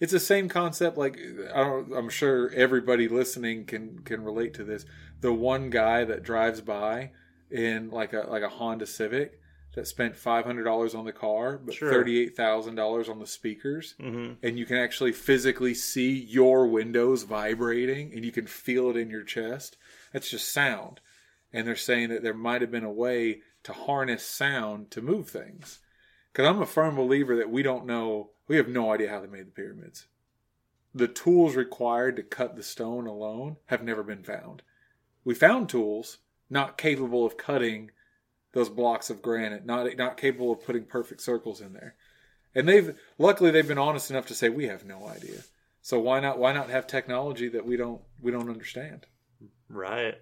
it's the same concept like I i'm sure everybody listening can can relate to this. The one guy that drives by in like a like a honda civic that spent $500 on the car but Sure. $38000 on the speakers. Hmm and you can actually physically see your windows vibrating and you can feel it in your chest. That's just sound. And they're saying that there might have been a way to harness sound to move things. Because i'm a firm believer that we don't know we have no idea how they made the pyramids. The tools required to cut the stone alone have never been found. We found tools not capable of cutting those blocks of granite not not capable of putting perfect circles in there and they've luckily they've been honest enough to say we have no idea. So why not why not have technology that we don't we don't understand? Right.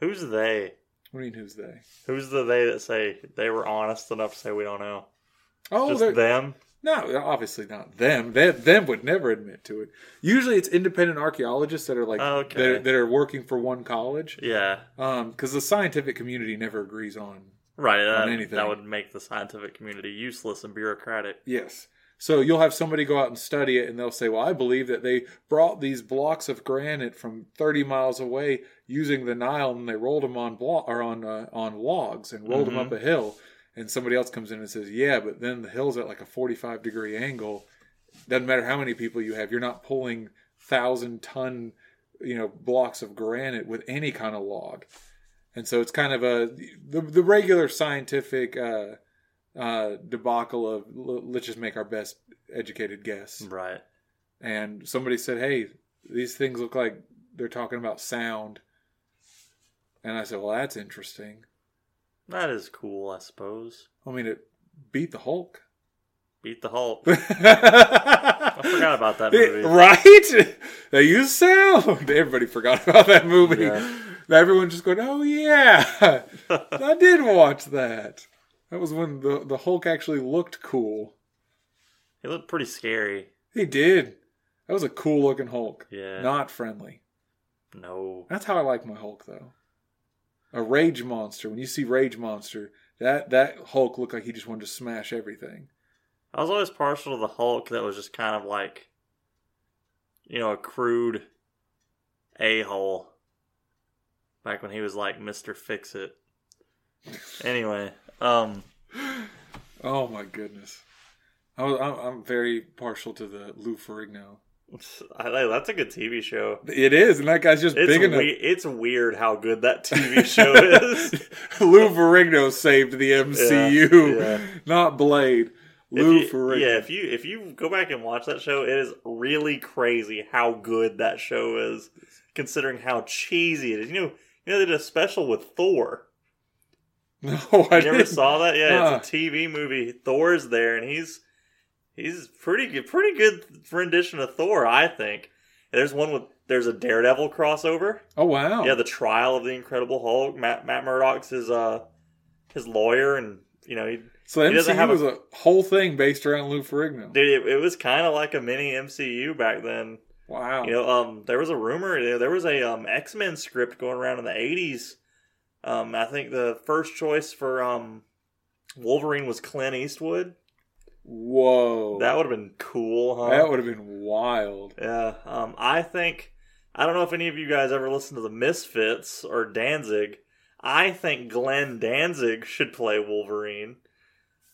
Who's they? What do you mean who's they? Who's the they that say they were honest enough to say we don't know? Oh, Just them. No, obviously not them. They, them would never admit to it. Usually, it's independent archaeologists that are like Okay. that, that are working for one college, Yeah. because the scientific community never agrees on Right. That, anything. that would make the scientific community useless and bureaucratic. Yes. So you'll have somebody go out and study it, and they'll say, "Well, I believe that they brought these blocks of granite from 30 miles away using the Nile, and they rolled them on blo- or on uh, on logs and rolled them Mhm. up a hill." And somebody else comes in and says, "Yeah, but then the hill's at like a 45 degree angle. doesn't matter how many people you have, you're not pulling thousand ton, you know, blocks of granite with any kind of log. And so it's kind of a the, the regular scientific uh, uh, debacle of l- let's just make our best educated guess. Right. And somebody said, "Hey, these things look like they're talking about sound." And I said, "Well, that's interesting." That is cool, I suppose. I mean, it beat the Hulk. Beat the Hulk. I forgot about that movie. right? They use sound. Everybody forgot about that movie. Yeah. Everyone just going, "Oh yeah, I did watch that." That was when the the Hulk actually looked cool. He looked pretty scary. He did. That was a cool looking Hulk. Yeah. Not friendly. No. That's how I like my Hulk though. A rage monster. When you see Rage Monster, that that Hulk looked like he just wanted to smash everything. I was always partial to the Hulk that was just kind of like, you know, a crude a hole. Back when he was like Mister Fix It. Anyway, um, Oh my goodness. I was, I'm, I'm very partial to the Lou Ferrigno. I, that's a good TV show. It is, and that guy's just It's big enough. we- it's weird how good that TV show is. Lou Ferrigno saved the MCU, Yeah, yeah. not Blade. If Lou you- Ferrigno. yeah, if you if you go back and watch that show, it is really crazy how good that show is, considering how cheesy it is. You know, you know they did a special with Thor. no, I You never saw that? Yeah, it's a TV movie. Thor's there, and he's he's pretty good, pretty good rendition of Thor, I think. There's one with there's a Daredevil crossover. Oh wow. Yeah, the trial of the Incredible Hulk. Matt Matt Murdock's his uh his lawyer, and you know he so he doesn't MCU have a- was a whole thing based around Lou Ferrigno. Dude, it, it was kind of like a mini MCU back then. Wow. You know, um, there was a rumor, there was a um, X Men script going around in the '80s. Um, I think the first choice for um, Wolverine was Clint Eastwood. Whoa. That would have been cool, huh? That would have been wild. yeah. Um, I think I don't know if any of you guys ever listened to the Misfits or Danzig. I think Glenn Danzig should play Wolverine.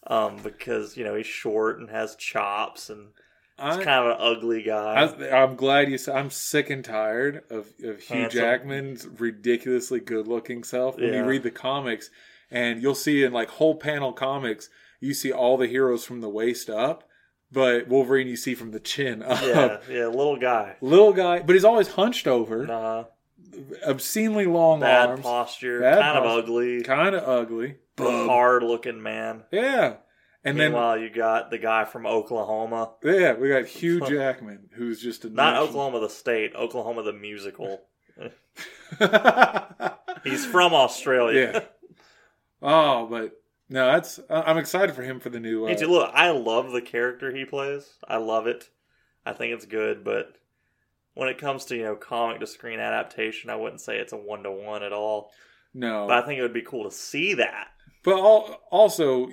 Um, because you know he's short and has chops and he's I, kind of an ugly guy. I, I'm glad you said. I'm sick and tired of, of Hugh Handsome. Jackman's ridiculously good-looking self. When Yeah. you read the comics, and you'll see in like whole panel comics, you see all the heroes from the waist up, but Wolverine you see from the chin up. yeah, yeah, little guy. Little guy, but he's always hunched over, Uh, obscenely long bad arms, posture, Bad kind of ugly, kind of ugly. Hard looking man. Yeah, and then Meanwhile, you got the guy from Oklahoma. yeah, we got Hugh Jackman, who's just a Not national- Oklahoma the state, Oklahoma the musical. He's from Australia. Oh, but no, that's I'm excited for him for the new. Uh. Look, I love the character he plays. I love it. I think it's good, but when it comes to you know comic to screen adaptation, I wouldn't say it's a one to one at all. no, But I think it would be cool to see that. but al- also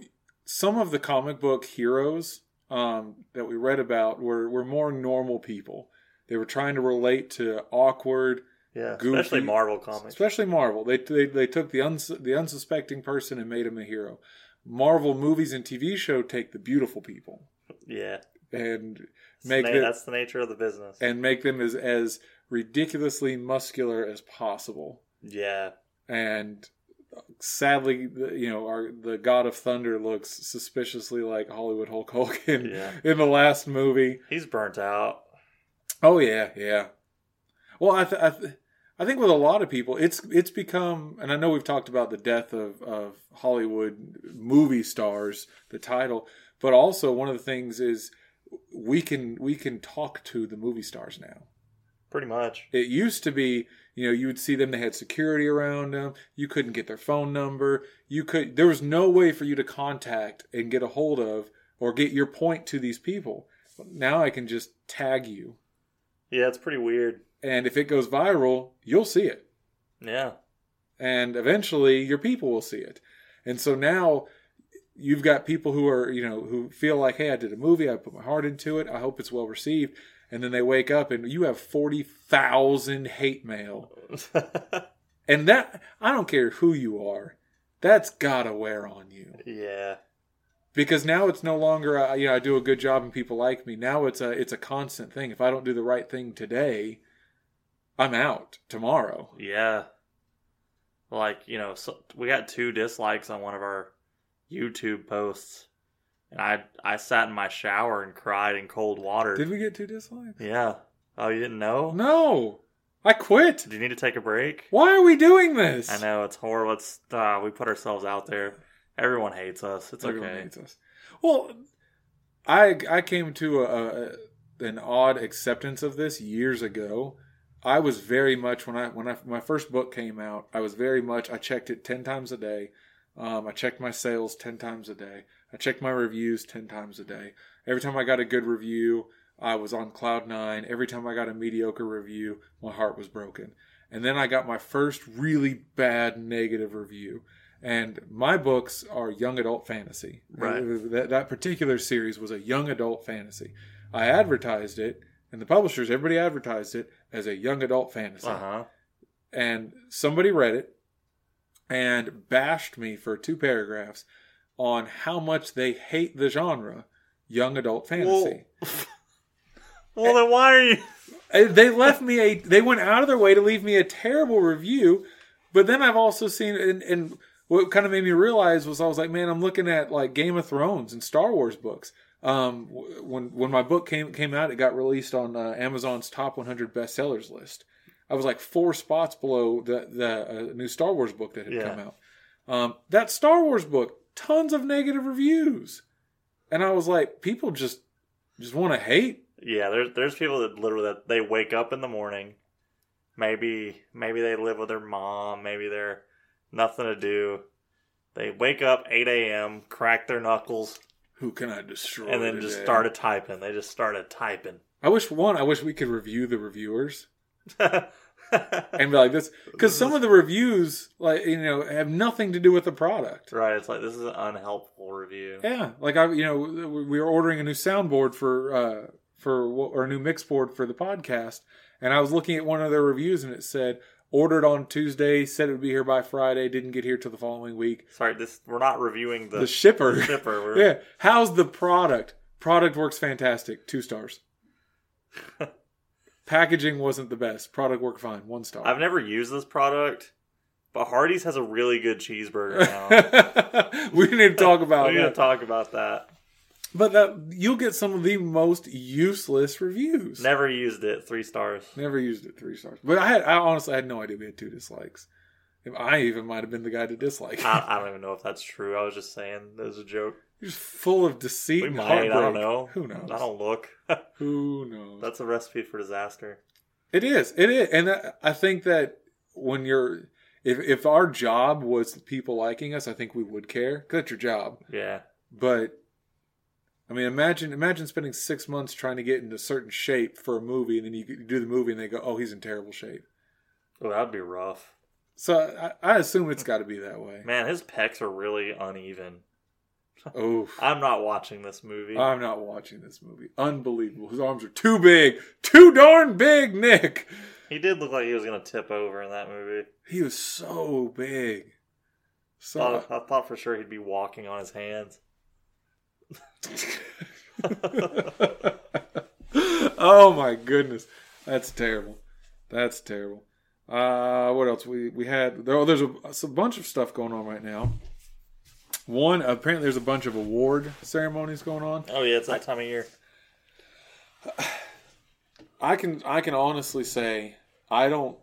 some of the comic book heroes um, that we read about were were more normal people. They were trying to relate to awkward, Yeah, Goofy. especially Marvel comics. especially Marvel. They they, they took the uns, the unsuspecting person and made him a hero. Marvel movies and TV show take the beautiful people Yeah, and It's make na- them that's the nature of the business. and make them as as ridiculously muscular as possible. yeah, and sadly, you know, our the God of Thunder looks suspiciously like Hollywood Hulk Hogan Yeah. in the last movie. he's burnt out. Oh yeah, yeah. Well, I th- I, th- I think with a lot of people, it's it's become, and I know we've talked about the death of of Hollywood movie stars, the title, but also one of the things is we can we can talk to the movie stars now. Pretty much. It used to be, you know, you would see them, they had security around them. You couldn't get their phone number. You could, there was no way for you to contact and get a hold of or get your point to these people. Now I can just tag you. Yeah, it's pretty weird. And if it goes viral, you'll see it. Yeah, And eventually your people will see it. And so now you've got people who are, you know, who feel like, hey, I did a movie, I put my heart into it, I hope it's well received. And then they wake up and you have 40,000 hate mail And that I don't care who you are, that's gotta wear on you. yeah. Because now it's no longer uh, you know I do a good job and people like me. Now it's a it's a constant thing. If I don't do the right thing today, I'm out tomorrow. Yeah. Like, you know, so we got two dislikes on one of our YouTube posts. And I I sat in my shower and cried in cold water. Did we get two dislikes? yeah. Oh, you didn't know? No, I quit. Do you need to take a break? Why are we doing this? I know it's horrible. It's uh, we put ourselves out there. Everyone hates us. It's Everyone okay. hates us. Well, I I came to a, a an odd acceptance of this years ago. I was very much when I when I my first book came out. I was very much. I checked it ten times a day. Um, I checked my sales ten times a day. I checked my reviews ten times a day. Every time I got a good review, I was on cloud nine. Every time I got a mediocre review, my heart was broken. And then I got my first really bad negative review. And my books are young adult fantasy. Right. That, that particular series was a young adult fantasy. I advertised it, and the publishers, everybody advertised it as a young adult fantasy. Uh huh. And somebody read it and bashed me for two paragraphs on how much they hate the genre young adult fantasy. Well, then why are you? They left me a they went out of their way to leave me a terrible review but then i've also seen and, and what kind of made me realize was i was like man i'm looking at like game of thrones and star wars books um, when when my book came came out it got released on uh, amazon's top 100 bestsellers list i was like four spots below the the uh, new star wars book that had Yeah. come out um, that star wars book tons of negative reviews and i was like people just just want to hate Yeah, there's there's people that literally that they wake up in the morning. Maybe maybe they live with their mom. Maybe they're nothing to do. They wake up 8 a.m., crack their knuckles, who can i destroy and then just today? started typing. They just started typing. I wish one. I wish we could review the reviewers and be like this because some of the reviews, like you know, have nothing to do with the product. right, it's like this is an unhelpful review. Yeah, like I, you know, we were ordering a new soundboard for uh for or a new mix board for the podcast, and I was looking at one of their reviews and it said ordered on Tuesday, said it would be here by Friday, didn't get here till the following week. Sorry, this we're not reviewing the, The shipper, shipper. We're, yeah. How's the product? Product works fantastic. Two stars. Packaging wasn't the best. Product worked fine. One star. I've never used this product, but Hardee's has a really good cheeseburger now. we need to talk about that. We're gonna that. talk about that. But that you'll get some of the most useless reviews. Never used it. Three stars. Never used it three stars. But I had I honestly had no idea we had two dislikes. I even might have been the guy to dislike. I, I don't even know if that's true. I was just saying it was a joke. You're just full of deceit We and might. heartbreak. I don't know. Who knows? I don't look. Who knows? That's a recipe for disaster. It is. It is. And I- I think that when you're, if if our job was people liking us, I think we would care. 'cause that's your job. Yeah. But I mean, imagine imagine spending six months trying to get into a certain shape for a movie, and then you do the movie, and they go, "Oh, he's in terrible shape." Oh, that'd be rough. So I, I assume it's got to be that way. Man, his pecs are really uneven. Oh, I'm not watching this movie. I'm not watching this movie. Unbelievable. His arms are too big, too darn big. Nick, he did look like he was gonna tip over in that movie. he was so big. So Thought, I thought for sure he'd be walking on his hands. oh my goodness, that's terrible. That's terrible. Uh, what else? We we had there, oh, there's a, a bunch of stuff going on right now. One apparently there's a bunch of award ceremonies going on. Oh yeah, it's that time of year. I can I can honestly say I don't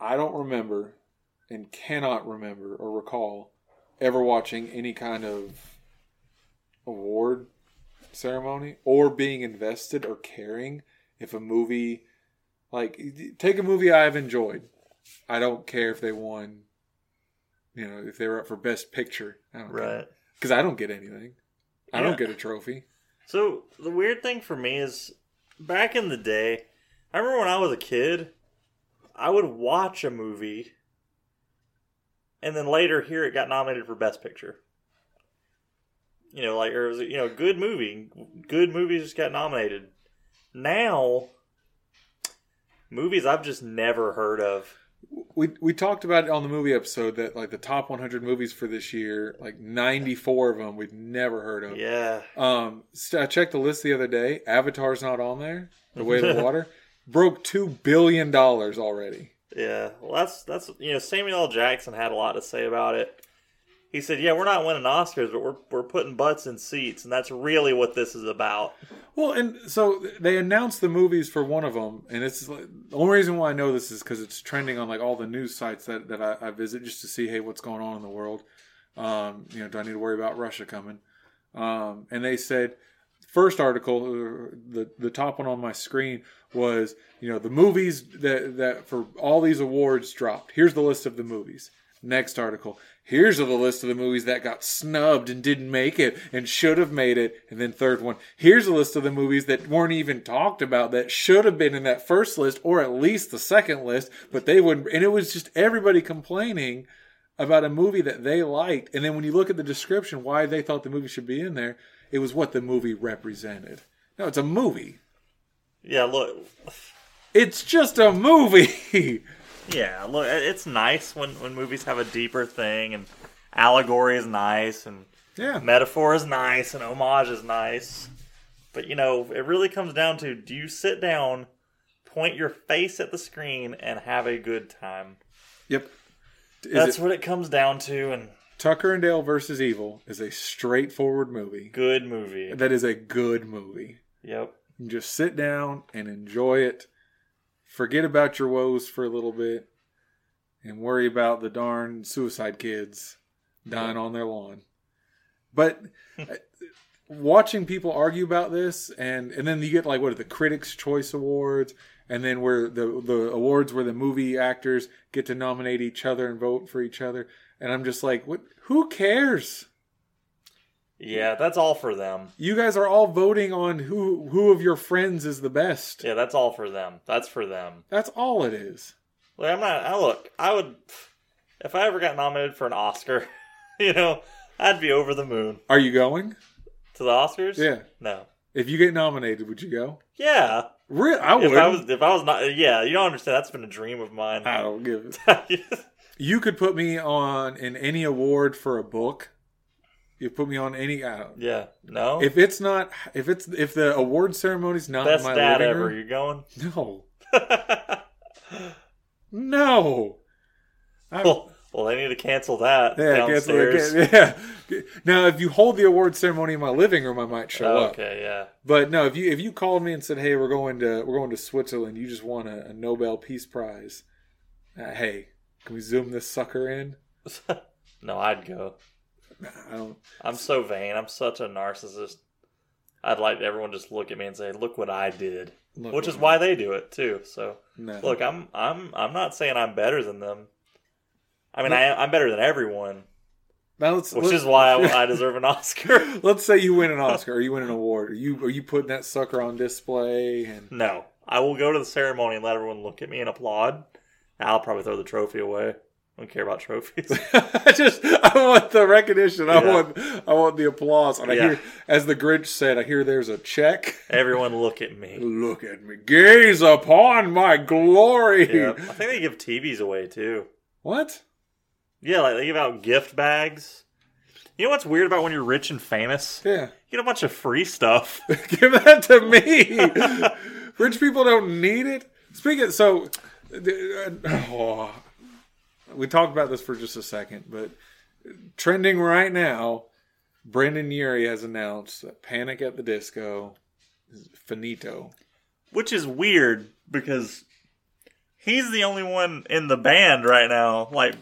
I don't remember and cannot remember or recall ever watching any kind of award ceremony or being invested or caring if a movie like take a movie I've enjoyed. I don't care if they won you know, if they were up for best picture. I don't Right. Cuz I don't get anything. I Yeah. don't get a trophy. So the weird thing for me is, back in the day, I remember when I was a kid, I would watch a movie, and then later hear it got nominated for Best Picture. You know, like or it was you know good movie, good movies just got nominated. Now, movies I've just never heard of we we talked about it on the movie episode that like the top 100 movies for this year, like 94 of them we've never heard of. Yeah. Um, st- I checked the list the other day. Avatar's not on there. The Way of the Water broke two billion dollars already. Yeah. Well, that's that's you know Samuel L. Jackson had a lot to say about it. He said, "Yeah, we're not winning Oscars, but we're we're putting butts in seats, and that's really what this is about." Well, and so they announced the movies for one of them, and it's like, the only reason why I know this is because it's trending on like all the news sites that that I, I visit just to see, hey, what's going on in the world. Um, you know, do I need to worry about Russia coming? Um, and they said first article, uh, the the top one on my screen was you know the movies that that for all these awards dropped. Here's the list of the movies. Next article. Here's the list of the movies that got snubbed and didn't make it and should have made it. And then third one. Here's a list of the movies that weren't even talked about that should have been in that first list or at least the second list, but they wouldn't. And it was just everybody complaining about a movie that they liked. And then when you look at the description, why they thought the movie should be in there, it was what the movie represented. No, it's a movie. Yeah, look. It's just a movie. Yeah, look. It's nice when when movies have a deeper thing, and allegory is nice, and yeah. metaphor is nice, and homage is nice. But you know, it really comes down to: do you sit down, point your face at the screen, and have a good time? Yep. Is That's it- what it comes down to, and Tucker and Dale versus Evil is a straightforward movie. good movie. That is a good movie. Yep. You just sit down and enjoy it. Forget about your woes for a little bit and worry about the darn suicide kids dying on their lawn. But uh, watching people argue about this and and then you get like what are the critics choice awards and then where the the awards where the movie actors get to nominate each other and vote for each other and I'm just like what who cares? Yeah, that's all for them. You guys are all voting on who who of your friends is the best. Yeah, that's all for them. That's for them. That's all it is. Like, I'm not. I look. I would, if I ever got nominated for an Oscar, you know, I'd be over the moon. Are you going? To the Oscars? Yeah. No. If you get nominated, would you go? Yeah. Really? I would. If I was, if I was not, yeah, you don't understand. That's been a dream of mine. I don't give it. You could put me on in any award for a book. You put me on any. I don't, yeah. No. if it's not, if it's if the award ceremony's not Best in my dad living ever. room, You going? no, no. I- well, well, they need to cancel that yeah, downstairs. yeah. Now, if you hold the award ceremony in my living room, I might show up. okay. Yeah. But no, if you if you called me and said, "Hey, we're going to we're going to Switzerland. You just won a, a Nobel Peace Prize. Uh, hey, can we zoom this sucker in?" no, I'd go. I don't. I'm so vain. I'm such a narcissist. I'd like everyone just look at me and say, "Look what I did," Look which is why they do it too. So, No. look, I'm I'm I'm not saying I'm better than them. I mean, I, I'm better than everyone, Now let's, which let's- is why I, I deserve an Oscar. let's say you win an Oscar or you win an award. Are you are you putting that sucker on display? And no, I will go to the ceremony and let everyone look at me and applaud. I'll probably throw the trophy away. I don't care about trophies. I just I want the recognition. I Yeah. want I want the applause. And I hear, as the Grinch said, I hear there's a check. everyone look at me. Look at me, gaze upon my glory. Yeah, I think they give TVs away too. What? Yeah, like they give out gift bags. You know what's weird about when you're rich and famous? Yeah. You get a bunch of free stuff. Give that to me. Rich people don't need it. Speaking so, uh, oh, we talked about this for just a second, but trending right now, Brendon Urie has announced that Panic at the Disco is finito. Which is weird because he's the only one in the band right now. Like,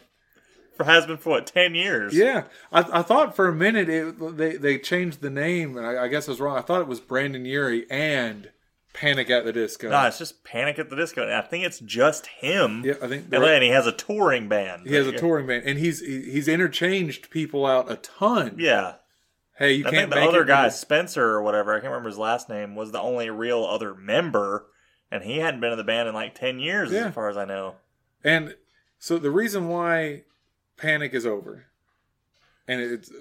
for has been for what ten years? Yeah, I, I thought for a minute it, they they changed the name, and I, I guess I was wrong. I thought it was Brendon Urie and Panic at the Disco. No, it's just Panic at the Disco. And I think it's just him. yeah, I think And he has a touring band. he has a touring band, and he's he's interchanged people out a ton. Yeah. Hey, you I can't the other guy, Spencer or whatever, I can't remember his last name, was the only real other member, and he hadn't been in the band in like ten years, Yeah. as far as I know. And so the reason why Panic is over, and it's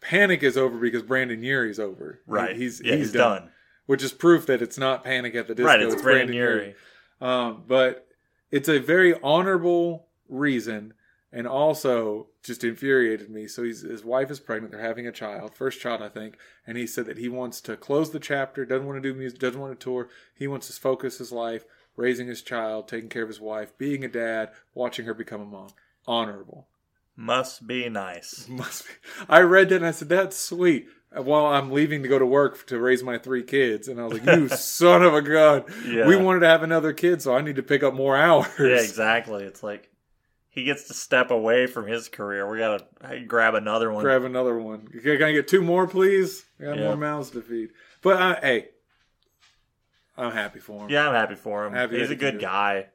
Panic is over because Brendon Urie's over. He- Right. he's yeah, he's, he's, done. done. Which is proof that it's not Panic at the Disco. Right, it's Brendon Urie. Um, but it's a very honorable reason, and also just infuriated me. So he's, his wife is pregnant; they're having a child, first child, I think, and he said that he wants to close the chapter, doesn't want to do music, doesn't want to tour. He wants to focus his life raising his child, taking care of his wife, being a dad, watching her become a mom. Honorable. Must be nice. Must be. I read that and I said, "That's sweet." While I'm leaving to go to work to raise my three kids, and I was like, "You son of a gun!" Yeah. We wanted to have another kid, so I need to pick up more hours. Yeah, exactly. It's like he gets to step away from his career. We gotta grab another one. Grab another one. Can I get two more, please? I got Yeah. more mouths to feed. But uh, hey, I'm happy for him. yeah, I'm happy for him. Happy He's a good guy.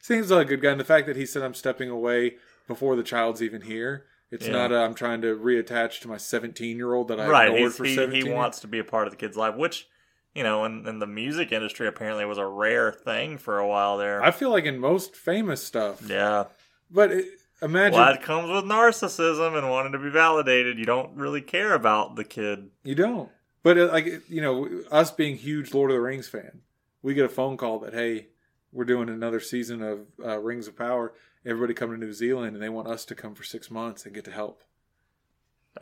Seems like a good guy. And the fact that he said I'm stepping away before the child's even here. It's Yeah. not i I'm trying to reattach to my 17 year old that I right. ignored for he, 17 he wants to be a part of the kid's life, which you know, in, in the music industry, apparently was a rare thing for a while there. I feel like in most famous stuff. yeah. But it, imagine Well, that comes with narcissism and wanting to be validated. You don't really care about the kid. you don't. But uh, like you know, us being huge Lord of the Rings fan, we get a phone call that hey, we're doing another season of uh, Rings of Power. Everybody come to New Zealand, and they want us to come for six months and get to help.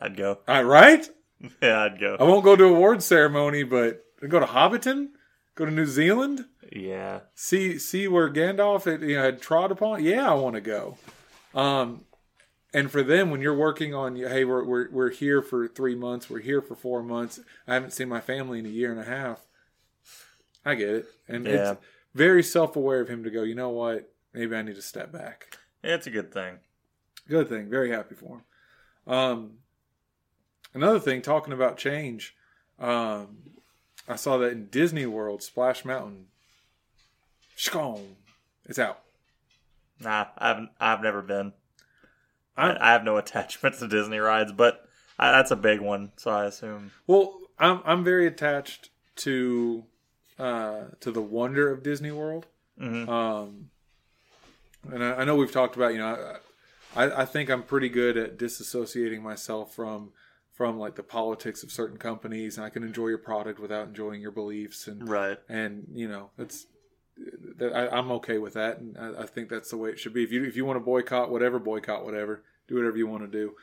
I'd go. All right, Yeah, I'd go. I won't go to award ceremony, but I'd go to Hobbiton, go to New Zealand. Yeah. see see where Gandalf had, you know, had trod upon. Yeah, I want to go. Um, and for them, when you're working on, hey, we're, we're we're here for three months, we're here for four months. I haven't seen my family in a year and a half. I get it, and Yeah. it's very self aware of him to go. You know what? Maybe I need to step back. It's a good thing. Good thing. Very happy for him. Um, another thing, talking about change, um, I saw that in Disney World, Splash Mountain, Shkong, it's out. Nah, I've I've never been. I'm- I, I have no attachment to Disney rides, but I, that's a big one, so I assume. Well, I'm I'm very attached to uh, to the wonder of Disney World. Mhm. Um, and I, I know we've talked about you know I I think I'm pretty good at disassociating myself from from like the politics of certain companies, and I can enjoy your product without enjoying your beliefs and Right. and you know that I, I'm okay with that, and I, I think that's the way it should be. If you if you want to boycott whatever, boycott whatever, do whatever you want to do.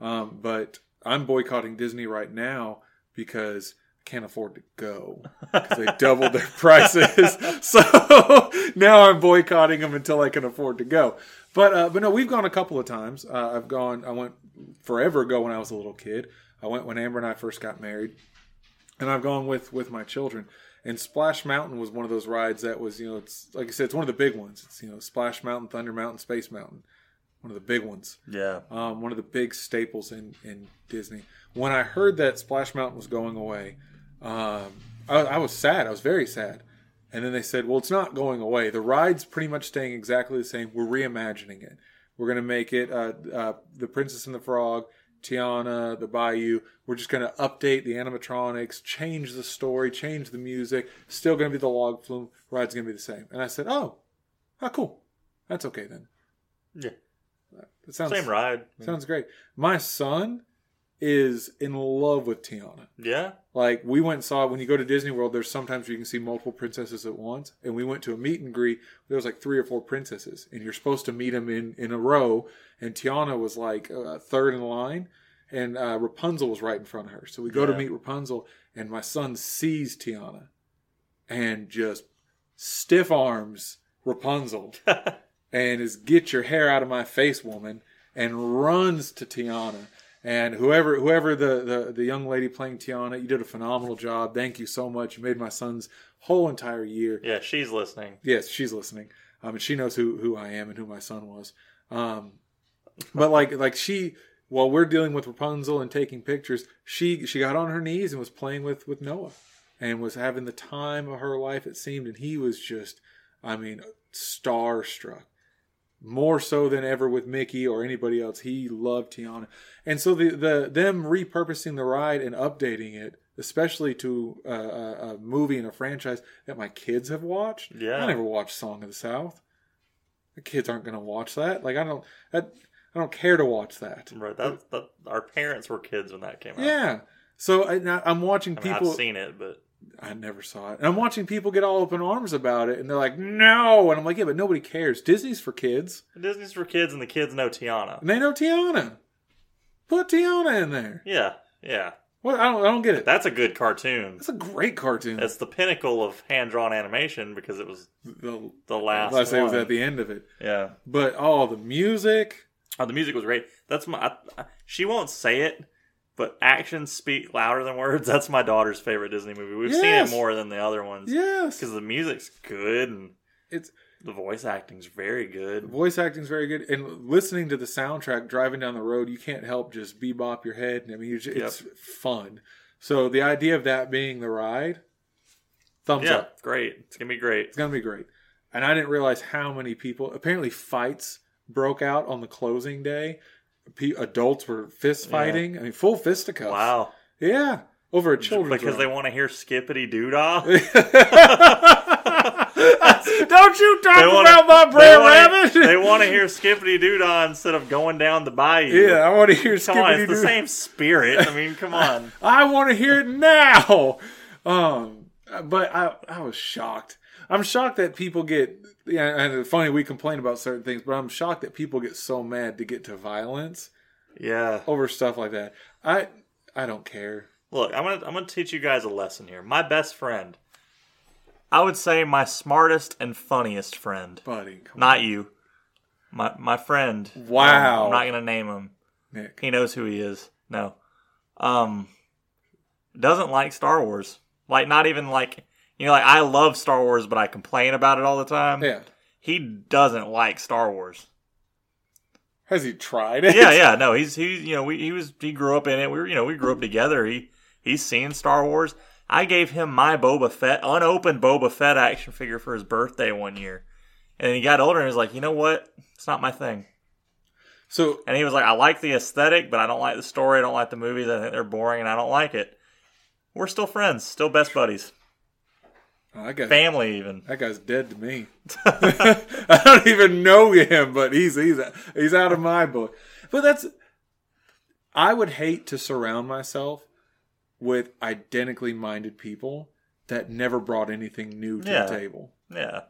Um, but I'm boycotting Disney right now because can't afford to go because they doubled their prices. So now I'm boycotting them until I can afford to go. But uh, but no, we've gone a couple of times. Uh, I've gone. I went forever ago when I was a little kid. I went when Amber and I first got married and I've gone with with my children. And Splash Mountain was one of those rides that was, you know, it's like I said, it's one of the big ones. It's you know, Splash Mountain, Thunder Mountain, Space Mountain, one of the big ones. Yeah. Um, one of the big staples in in Disney. When I heard that Splash Mountain was going away, um, I, I was sad. I was very sad. And then they said, "Well, it's not going away. The ride's pretty much staying exactly the same. We're reimagining it. We're going to make it uh, uh, the Princess and the Frog, Tiana, the Bayou. We're just going to update the animatronics, change the story, change the music. Still going to be the log flume. Ride's going to be the same." And I said, "Oh, oh, cool. That's okay then. Yeah. That sounds Same ride. Sounds great. My son is in love with Tiana. Yeah. Like we went and saw when you go to Disney World, there's sometimes you can see multiple princesses at once. And we went to a meet and greet. There was like three or four princesses, and you're supposed to meet them in in a row. And Tiana was like uh, third in line, and uh, Rapunzel was right in front of her. So we go to meet Rapunzel, and my son sees Tiana, and just stiff arms Rapunzel and is get your hair out of my face woman and runs to Tiana and whoever whoever the, the the young lady playing Tiana you did a phenomenal job. Thank you so much. You made my son's whole entire year. Yeah, she's listening. yes she's listening. Um and she knows who who I am and who my son was. Um but like like she while we're dealing with Rapunzel and taking pictures she she got on her knees and was playing with with Noah and was having the time of her life it seemed. And he was just I mean starstruck more so than ever with Mickey or anybody else. He loved Tiana, and so the the them repurposing the ride and updating it, especially to a, a, a movie and a franchise that my kids have watched. Yeah. I never watched Song of the South. The kids aren't going to watch that. Like I don't, that, I don't care to watch that. Right. That, that our parents were kids when that came out. Yeah. So I, I'm watching I mean, people. I've seen it, but I never saw it. And I'm watching people get all open arms about it, and they're like, "No!" And I'm like, "Yeah, but nobody cares. Disney's for kids, Disney's for kids, and the kids know Tiana. and they know Tiana. Put Tiana in there. Yeah, yeah. What? I don't. I don't get it. That's a good cartoon. That's a great cartoon. It's the pinnacle of hand drawn animation because it was the, the last. I say it was at the end of it, Yeah. but oh, the music. Oh, the music was great. That's my. I, I- she won't say it, but actions speak louder than words. That's my daughter's favorite Disney movie. We've seen it more than the other ones Yes, because the music's good and it's the voice acting's very good. voice acting's very good, and listening to the soundtrack driving down the road, you can't help just bebop your head. I mean, just, it's fun. So the idea of that being the ride, thumbs Yeah, up. great. It's gonna be great. It's gonna be great. And I didn't realize how many people. Apparently, fights broke out on the closing day. Adults were fist fighting. I mean, full fisticuffs. Wow. Yeah, over a children's because they want to hear Skippity Doodah. Don't you talk wanna- about my Brer Rabbit? They want to hear Skippity Doodah instead of going down the bayou. yeah, I want to hear Come on, it's the same spirit. I mean, come on. I want to hear it now. Um, but I, I was shocked. I'm shocked that people get. Yeah, and funny we complain about certain things, but I'm shocked that people get so mad to get to violence Yeah. over stuff like that. I I don't care. Look, I'm gonna I'm gonna teach you guys a lesson here. My best friend, I would say my smartest and funniest friend. Buddy, come Not you, my my friend. Wow. Um, I'm not gonna name him. Nick. He knows who he is. No, um, doesn't like Star Wars. Like not even like you know, like I love Star Wars, but I complain about it all the time. Yeah. He doesn't like Star Wars. Has he tried it? yeah, yeah, no, he's he, you know, we he was he grew up in it. We were, you know, we grew up together. He he's seen Star Wars. I gave him my Boba Fett unopened Boba Fett action figure for his birthday one year, and he got older and he was like, you know what, it's not my thing. So And he was like, I like the aesthetic, but I don't like the story. I don't like the movies. I think they're boring, and I don't like it. We're still friends, still best buddies, oh, that, guy, family even. that guy's dead to me. I don't even know him, but he's he's he's out of my book. But that's I would hate to surround myself with identically minded people that never brought anything new to Yeah. the table. Yeah,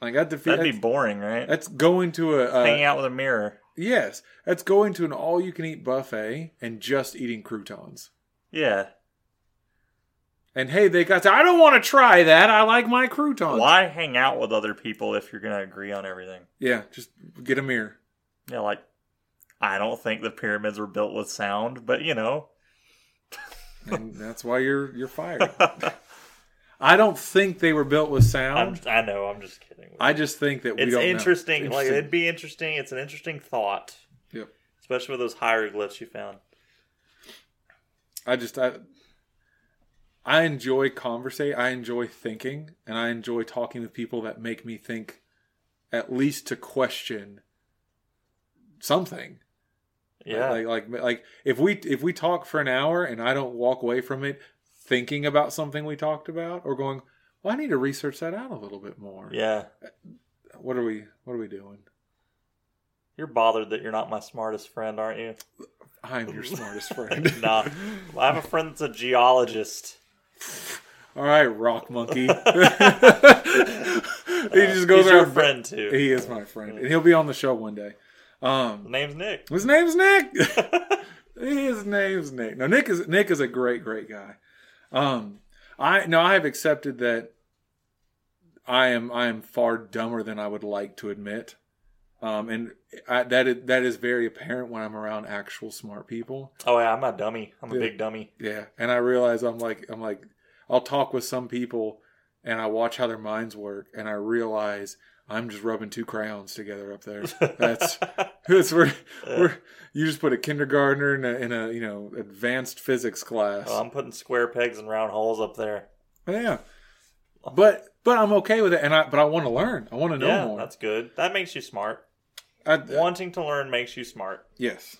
Like that defeat. that'd be boring, right? that's going to a, a Hanging out with a mirror. yes. That's going to an all-you-can-eat buffet and just eating croutons. Yeah. And hey, they got to. I don't want to try that. I like my croutons. Why hang out with other people if you're gonna agree on everything? Yeah, just get a mirror. Yeah, like I don't think the pyramids were built with sound, but you know, and that's why you're you're fired. I don't think they were built with I'm, sound. I know I'm just kidding. I just think that we it's don't know. interesting. Like it'd be interesting. It's an interesting thought, Yep. especially with those hieroglyphs you found. I just I I enjoy conversate. I enjoy thinking, and I enjoy talking with people that make me think, at least to question something. Yeah, Like like like if we if we talk for an hour and I don't walk away from it thinking about something we talked about or going, well, I need to research that out a little bit more. yeah. What are we What are we doing? You're bothered that you're not my smartest friend, aren't you? I'm your smartest friend. nah, I have a friend that's a geologist. All right, rock monkey. he just goes He's your friend too. He is my friend, and he'll be on the show one day. Um, His name's Nick. his name's Nick. his name's Nick. No, Nick is Nick is a great, great guy. Um, I no, I have accepted that I am I am far dumber than I would like to admit. Um, and I, that is, that is very apparent when I'm around actual smart people. Oh yeah, I'm a dummy. I'm a big dummy. Yeah, and I realize I'm like I'm like I'll talk with some people and I watch how their minds work and I realize I'm just rubbing two crayons together up there. That's that's where, where you just put a kindergartner in a, in a you know advanced physics class. Oh, I'm putting square pegs and round holes up there. Oh, yeah, but but I'm okay with it, and I but I want to learn. I want to know yeah, more. that's good. That makes you smart. I, Wanting to learn makes you smart. Yes,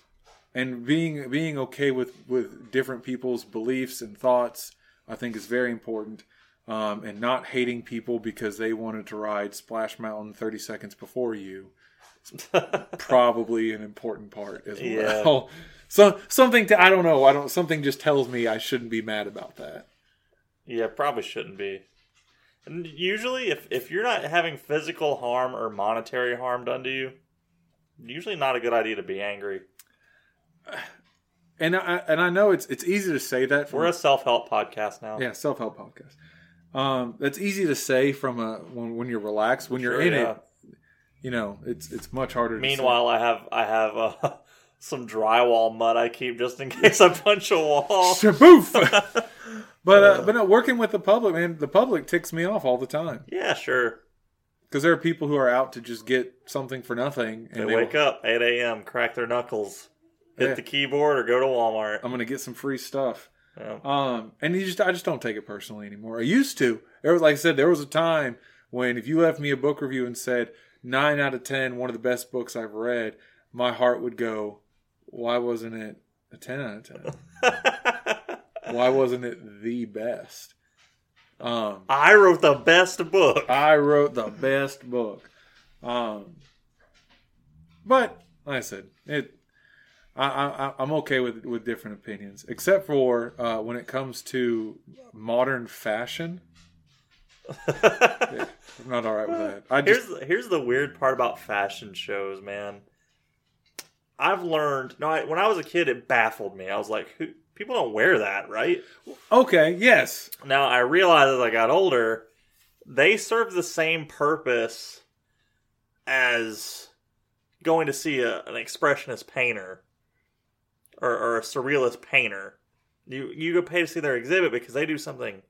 and being being okay with with different people's beliefs and thoughts, I think is very important. Um, and not hating people because they wanted to ride Splash Mountain 30 seconds before you, is probably an important part as Yeah. well. So something to I don't know. I don't. Something just tells me I shouldn't be mad about that. Yeah, probably shouldn't be. And usually, if if you're not having physical harm or monetary harm done to you, usually not a good idea to be angry. And I and I know it's it's easy to say that from We're a self help podcast now. yeah self help podcast. Um, that's easy to say from a when, when you're relaxed. When you're in yeah. it, you know it's it's much harder. Meanwhile, I have I have uh, some drywall mud I keep just in case I punch a wall. say. But uh, but no, working with the public, man, the public ticks me off all the time yeah, sure. because there are people who are out to just get something for nothing, They, and wake up 8 a.m., crack their knuckles, hit Yeah. the keyboard, or go to Walmart. I'm gonna get some free stuff. Yeah. Um, and you just I just don't take it personally anymore. I used to. There was like I said, there was a time when if you left me a book review and said nine out of ten, one of the best books I've read, my heart would go, why wasn't it a ten out of ten? why wasn't it the best? Um, I wrote the best book. I wrote the best book. Um, but like I said, it. I, I, I'm okay with with different opinions, except for uh, when it comes to modern fashion. Yeah, I'm not all right with that. I just here's here's the weird part about fashion shows, man. I've learned. No, I, when I was a kid, it baffled me. I was like, Who, people don't wear that, right? okay. Yes, Now I realized as I got older, they serve the same purpose as going to see a, an expressionist painter or, or a surrealist painter. You you go pay to see their exhibit because they do something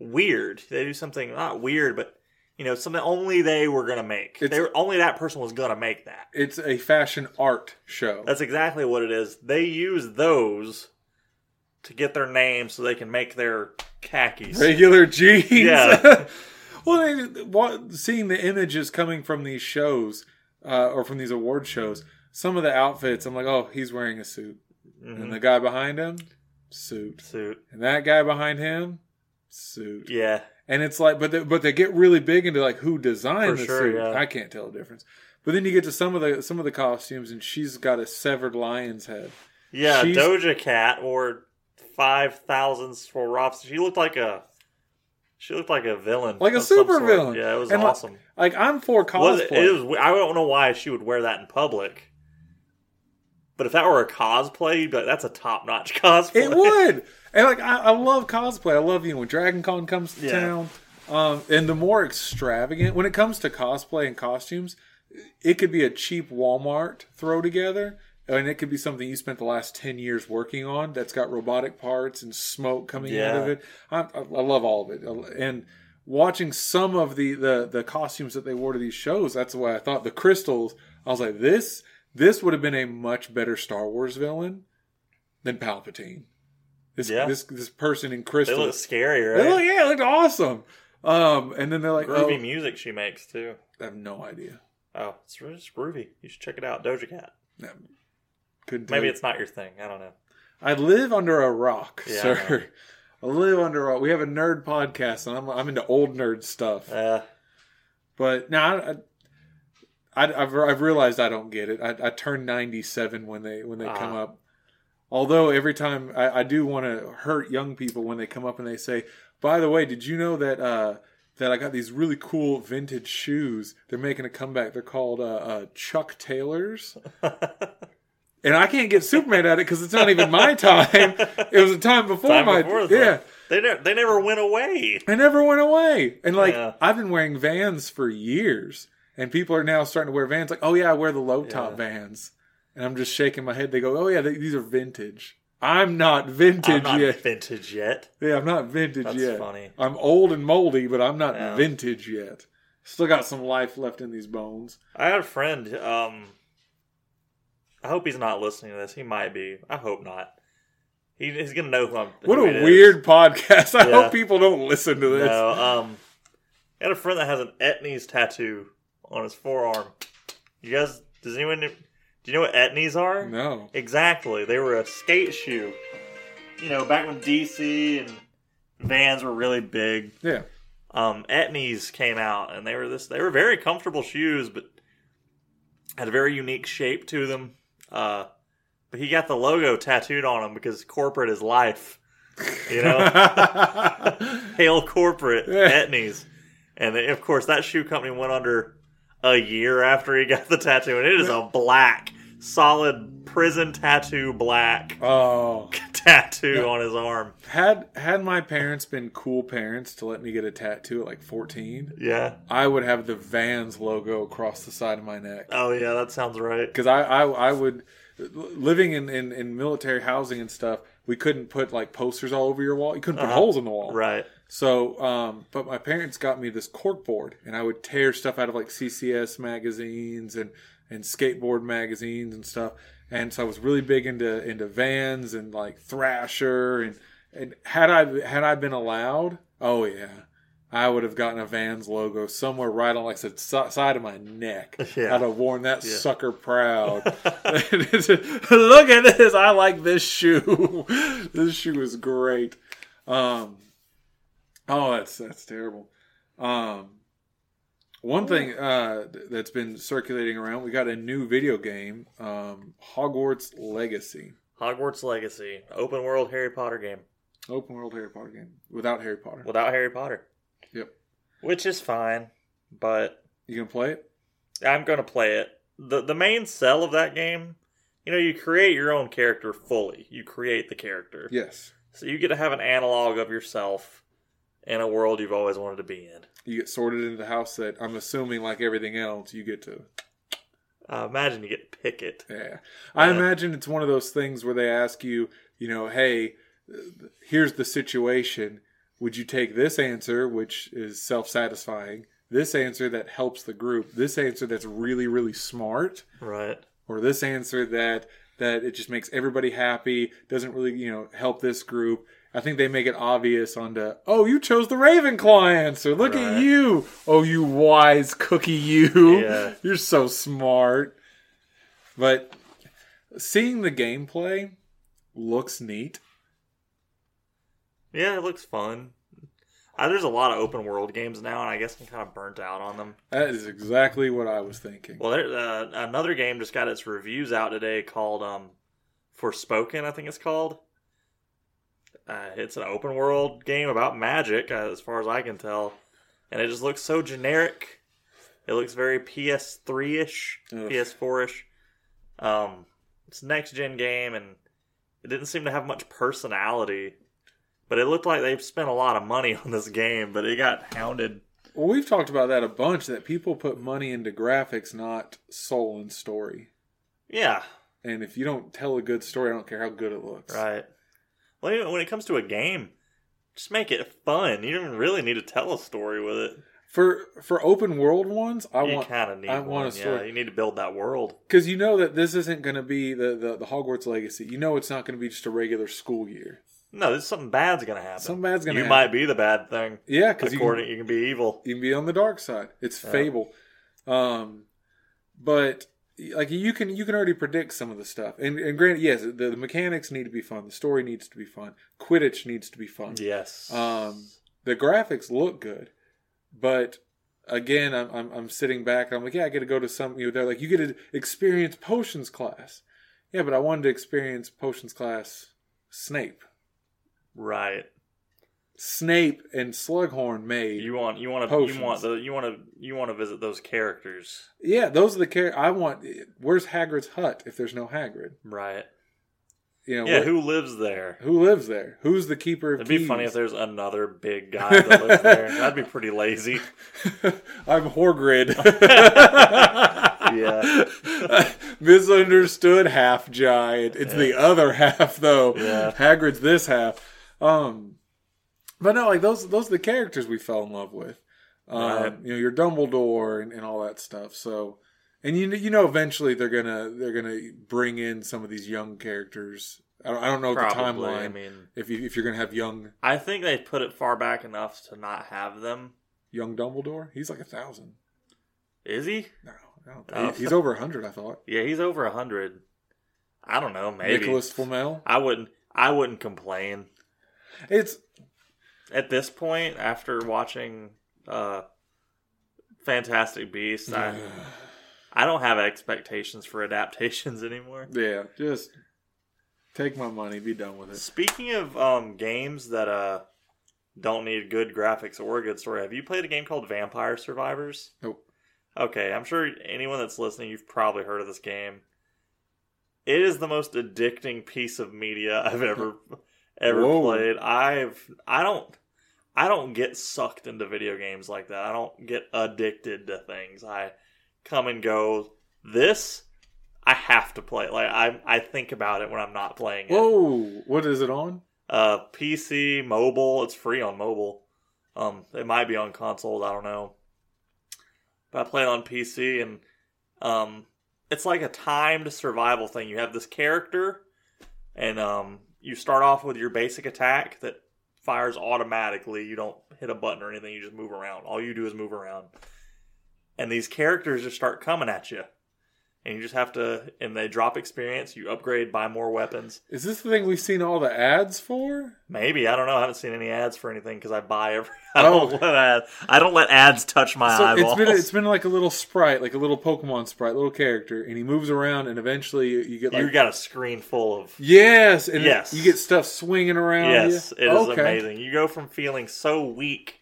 weird. They do something not weird, but you know something only they were gonna make. It's- They were, only that person was gonna make that. it's a fashion art show. That's exactly what it is. They use those to get their name so they can make their khakis. Regular jeans. Yeah. well, they- what, seeing the images coming from these shows uh, or from these award shows, some of the outfits, I'm like, oh, he's wearing a suit, Mhm. and the guy behind him, suit, Suit. and that guy behind him, suit. Yeah. And it's like, but they, but they get really big into like who designed For the sure, suit. yeah. I can't tell the difference. But then you get to some of the some of the costumes, and she's got a severed lion's head. Yeah, She's- Doja Cat wore five thousand for Robson. She looked like a she looked like a villain. Like a super villain. Yeah, it was And, awesome. Like I'm for Was cosplay. it, it was I don't know why she would wear that in public. But if that were a cosplay, like, that's a top notch cosplay. It would. And like I, I love cosplay. I love you know when Dragon Con comes to Yeah. town. Um, and the more extravagant when it comes to cosplay and costumes, it could be a cheap Walmart throw together, and it could be something you spent the last ten years working on that's got robotic parts and smoke coming out of it. I, I I love all of it, and watching some of the, the the costumes that they wore to these shows, that's why I thought the crystals. I was like, this this would have been a much better Star Wars villain than Palpatine. This Yeah. this this person in They crystal. look scary, They right? look- yeah, it looked awesome. Um, and then they're like, Groovy oh, music she makes too. I have no idea. Oh, it's really just groovy. You should check it out, Doja Cat. No, couldn't Maybe it's not your thing. I don't know. I live under a rock, Yeah, sir. I live under a rock. We have a nerd podcast, and I'm I'm into old nerd stuff. Uh, But now I, I, I've I've realized I don't get it. I, I turned 97 when they when they Ah. come up. Although every time I, I do want to hurt young people when they come up and they say, "By the way, did you know that uh, that I got these really cool vintage shoes? They're making a comeback. They're called uh, uh, Chuck Taylors." And I can't get Superman at it because it's not even my time. It was a time before time my before yeah. They never they never went away. I never went away. And like Yeah. I've been wearing Vans for years, and people are now starting to wear Vans. Like, oh yeah, I wear the low top Yeah. Vans, and I'm just shaking my head. They go, oh yeah, they, these are vintage. I'm not vintage I'm not yet. vintage yet. Yeah, I'm not vintage That's yet. funny. I'm old and moldy, but I'm not Yeah. vintage yet. Still got some life left in these bones. I had a friend. Um, I hope he's not listening to this. He might be. I hope not. He, he's gonna know who I'm. What who a it is. weird podcast. I Yeah. hope people don't listen to this. No, um, I had a friend that has an Etnies tattoo on his forearm. You guys, does anyone? Do you know what Etnies are? No. Exactly. They were a skate shoe. You know, back when DC and Vans were really big. Yeah. um, Etnies came out, and they were this. They were very comfortable shoes, but had a very unique shape to them. Uh, but he got the logo tattooed on him because corporate is life. You know, hail corporate Etnies, and of course that shoe company went under a year after he got the tattoo, and it is a black, solid prison tattoo black oh, tattoo on his arm. had had my parents been cool parents to let me get a tattoo at like 14, Yeah. I would have the Vans logo across the side of my neck. Oh yeah, that sounds right. because I, I I would living in, in in military housing and stuff. We couldn't put like posters all over your wall. You couldn't put Uh-huh. holes in the wall. Right. So, um, but my parents got me this cork board, and I would tear stuff out of like CCS magazines and and skateboard magazines and stuff. And so I was really big into into Vans and like Thrasher and and had I had I been allowed, oh yeah. I would have gotten a Vans logo somewhere right on, like the side of my neck. Yeah. I'd have worn that Yeah. sucker proud. Look at this! I like this shoe. this shoe is great. Um, oh, that's that's terrible. Um, one thing uh, that's been circulating around, we got a new video game, um, Hogwarts Legacy, Hogwarts Legacy, open world Harry Potter game open world Harry Potter game without Harry Potter. without Harry Potter. Yep. Which is fine, but You can play it. I'm going to play it. the The main sell of that game, you know, you create your own character fully. You create the character, Yes, so you get to have an analog of yourself in a world you've always wanted to be in. you get sorted into the house that I'm assuming, like everything else, you get to Uh, imagine you get to pick it. Yeah. I imagine it's one of those things where they ask you, you know, hey, here's the situation. Would you take this answer, which is self satisfying, this answer that helps the group, this answer that's really, really smart, Right. or this answer that that it just makes everybody happy, doesn't really, you know, help this group. I think they make it obvious on the, oh, you chose the Ravenclaw answer. Look at you. Oh, you wise cookie, you. Yeah. You're so smart. But seeing the gameplay looks neat. Yeah, it looks fun. Uh, there's a lot of open world games now, and I guess I'm kind of burnt out on them. That is exactly what I was thinking. Well, there, uh, another game just got its reviews out today called um, Forspoken, I think it's called. Uh, it's an open world game about magic, uh, as far as I can tell, and it just looks so generic. It looks very PS3 ish, Ugh. PS4 ish. Um, it's a next gen game, and it didn't seem to have much personality. But it looked like they've spent a lot of money on this game, but it got hounded. Well, we've talked about that a bunch that people put money into graphics, not soul and story. Yeah, And if you don't tell a good story, I don't care how good it looks. Right. Well, when it comes to a game, just make it fun. You don't really need to tell a story with it. For for open world ones, I you want kind of need I one. want a yeah, story. you need to build that world. because you know that this isn't going to be the, the the Hogwarts Legacy. You know it's not going to be just a regular school year. No, there's something bad's gonna happen. Something bad's going to you happen. might be the bad thing. yeah, because you can, you can be evil. you can be on the dark side. It's Yeah. Fable, um, but like you can you can already predict some of the stuff. And, and granted, yes, the, the mechanics need to be fun. The story needs to be fun. Quidditch needs to be fun. Yes. Um, the graphics look good, but again, I'm, I'm I'm sitting back. I'm like, yeah, I get to go to some. You know, they're like, you get to experience potions class. Yeah, but I wanted to experience potions class Snape. right. Snape and Slughorn made. You want you want to Potions. you want the you want to you want to visit those characters. yeah, those are the characters I want. Where's Hagrid's hut if there's no Hagrid? Right. You know, Yeah. where- Who lives there? who lives there? Who's the keeper of It'd be funny if there's another big guy that lives there. That'd be pretty lazy. I'm Horgrid. Yeah. Misunderstood half giant. It's the other half though. Yeah. Hagrid's this half. Um but no, like those those are the characters we fell in love with. Um, Right. you know, your Dumbledore and, and all that stuff. So and you you know eventually they're gonna they're gonna bring in some of these young characters. I don't, I don't know the timeline I mean, if you if you're gonna have young I think they put it far back enough to not have them. young Dumbledore. He's like a thousand. Is he? No, don't Oh. he's over a hundred. I thought. Yeah, he's over a hundred. I don't know. Maybe Nicholas Flamel. I wouldn't. I wouldn't complain It's at this point after watching uh, Fantastic Beasts. I I don't have expectations for adaptations anymore. Yeah, just Take my money. Be done with it. Speaking of um, games that uh, don't need good graphics or a good story, have you played a game called Vampire Survivors? Nope. Okay, I'm sure anyone that's listening, you've probably heard of this game. It is the most addicting piece of media I've ever ever Whoa. played. I've I don't I don't get sucked into video games like that. I don't get addicted to things. I come and go. This I have to play. Like I I think about it when I'm not playing it. Whoa! What is it on? Uh, PC, mobile. It's free on mobile. Um, it might be on consoles. I don't know. But I play it on PC, and um, it's like a timed survival thing. You have this character, and um, you start off with your basic attack that fires automatically. You don't hit a button or anything. You just move around. All you do is move around, and these characters just start coming at you. And you just have to, and they drop experience. You upgrade, buy more weapons. Is this the thing we've seen all the ads for? Maybe I don't know. I haven't seen any ads for anything because I buy every. I Oh. don't let ads. I don't let ads touch my So eyeballs. it's been it's been like a little sprite, like a little Pokemon sprite, little character, and he moves around, and eventually you, you get like you got a screen full of. yes, and Yes. you get stuff swinging around. Yes, you. it is Okay. amazing. You go from feeling so weak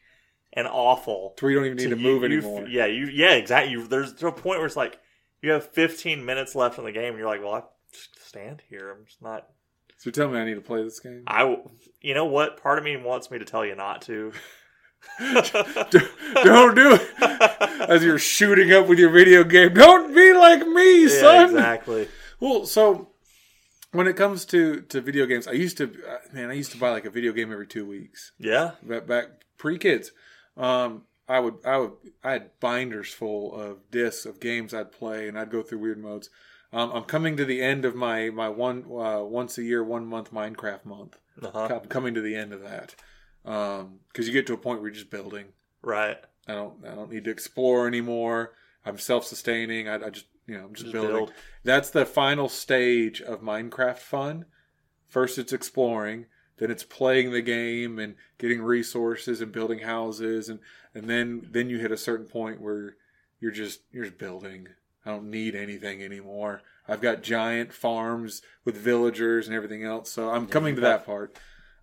and awful To where you don't even need to, you- move you- anymore. Yeah, you. Yeah, exactly. There's to a point where it's like you have 15 minutes left in the game, and you're like, well, I just stand here. I'm just not. So tell me, I need to play this game. I. w- You know what? Part of me wants me to tell you not to. don't do it as you're shooting up with your video game. Don't be like me, yeah, son. exactly. Well, so when it comes to to video games, I used to uh, man, I used to buy like a video game every two weeks. Yeah. back, back pre kids. Um, I would I would I had binders full of discs of games I'd play, and I'd go through weird modes. Um, I'm coming to the end of my my one uh, once a year, one month Minecraft month. Uh-huh. I'm coming to the end of that because you get to a point where you're just building. Right. I don't I don't need to explore anymore. I'm self sustaining. I, I just you know I'm just, Just building. build. That's the final stage of Minecraft fun. First it's exploring, then it's playing the game and getting resources and building houses and and then then you hit a certain point where you're just you're just building. I don't need anything anymore. I've got giant farms with villagers and everything else. So I'm coming to that part.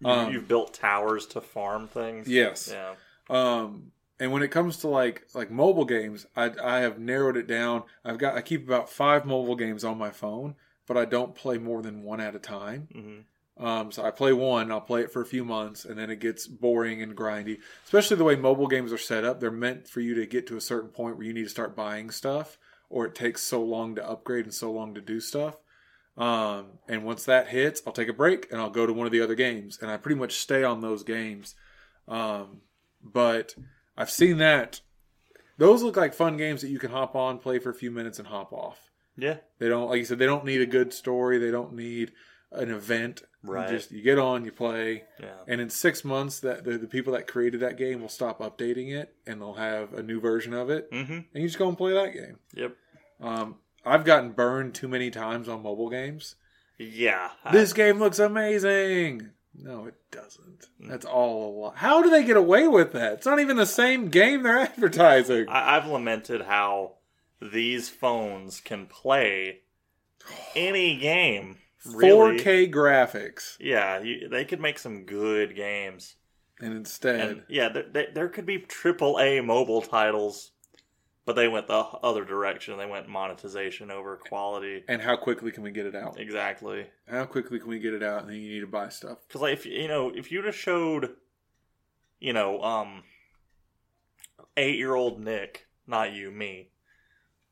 Um, you've built towers to farm things. Yes. Yeah. Um, and when it comes to like like mobile games, I I have narrowed it down. I've got I keep about five mobile games on my phone, but I don't play more than one at a time. hmm Um, so I play one, I'll play it for a few months, and then it gets boring and grindy. Especially the way mobile games are set up, they're meant for you to get to a certain point where you need to start buying stuff, or it takes so long to upgrade and so long to do stuff. Um, and once that hits, I'll take a break and I'll go to one of the other games, and I pretty much stay on those games. Um, but I've seen that; those look like fun games that you can hop on, play for a few minutes, and hop off. Yeah. They don't, like you said, they don't need a good story. They don't need an event. You Right. just you get on, you play, Yeah. and in six months, that the, the people that created that game will stop updating it, and they'll have a new version of it, Mm-hmm. and you just go and play that game. Yep. Um, I've gotten burned too many times on mobile games. Yeah. I- This game looks amazing. No, it doesn't. Mm. That's all a lie. How do they get away with that? It's not even the same game they're advertising. I, I've lamented how these phones can play any game. Really. 4K graphics, Yeah, you, they could make some good games. and instead, And yeah, there, could be triple A mobile titles, but they went the other direction. They went monetization over quality. and how quickly can we get it out? Exactly. How quickly can we get it out? And then you need to buy stuff. Because like if you know if you'd have showed, you know, um, eight year old Nick, not you, me,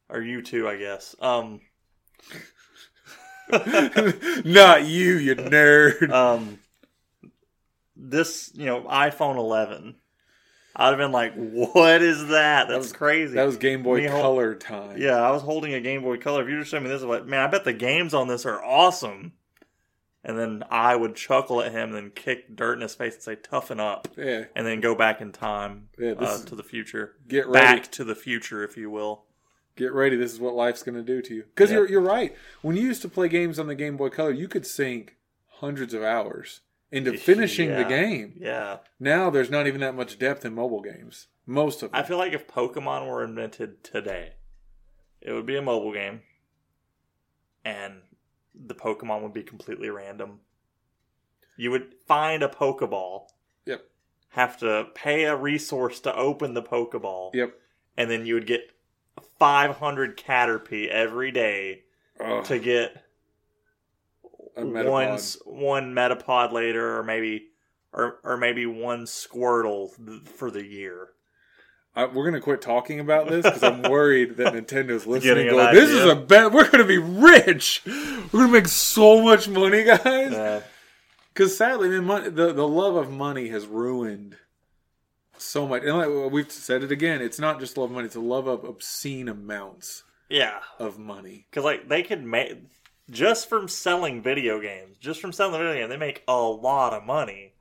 or you too, I guess. Um, Not you, you nerd. um, this you know iPhone 11, I'd have been like, "What is that? That's was- crazy." that was Game Boy Me Color time. yeah, I was holding a Game Boy Color. If you just showed me this, I'm like, man, I bet the games on this are awesome. And then I would chuckle at him, and then kick dirt in his face and say, "Toughen up." Yeah. and then go back in time Yeah, uh, to the future. Get ready. Back to the future, if you will. Get ready. This is what life's going to do to you. Because Yeah. you're you're right. When you used to play games on the Game Boy Color, you could sink hundreds of hours into finishing the game. Yeah. Now there's not even that much depth in mobile games. Most of them. I feel like if Pokemon were invented today, it would be a mobile game. And the Pokemon would be completely random. You would find a Pokeball. Yep. Have to pay a resource to open the Pokeball. Yep. And then you would get 500 Caterpie every day Ugh, to get one one Metapod later, or maybe or or maybe one Squirtle for the year. I, we're gonna quit talking about this because I'm worried that Nintendo's listening. Going, this is a bet. We're gonna be rich. We're gonna make so much money, guys. Because sadly, money, the the love of money has ruined so much. And like we've said it again, it's not just love of money; it's a love of obscene amounts yeah, of money. because like they could make just from selling video games, just from selling the video game, they make a lot of money,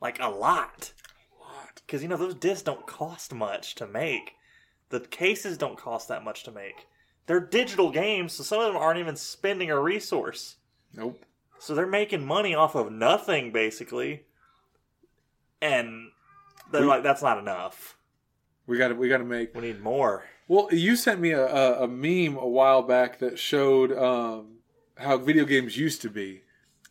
like a lot. What? Because you know those discs don't cost much to make. The cases don't cost that much to make. They're digital games, so some of them aren't even spending a resource. Nope. So they're making money off of nothing, basically. And they're We- like, that's not enough. We got to we got to make. We need more. Well, you sent me a, a, a meme a while back that showed um, how video games used to be,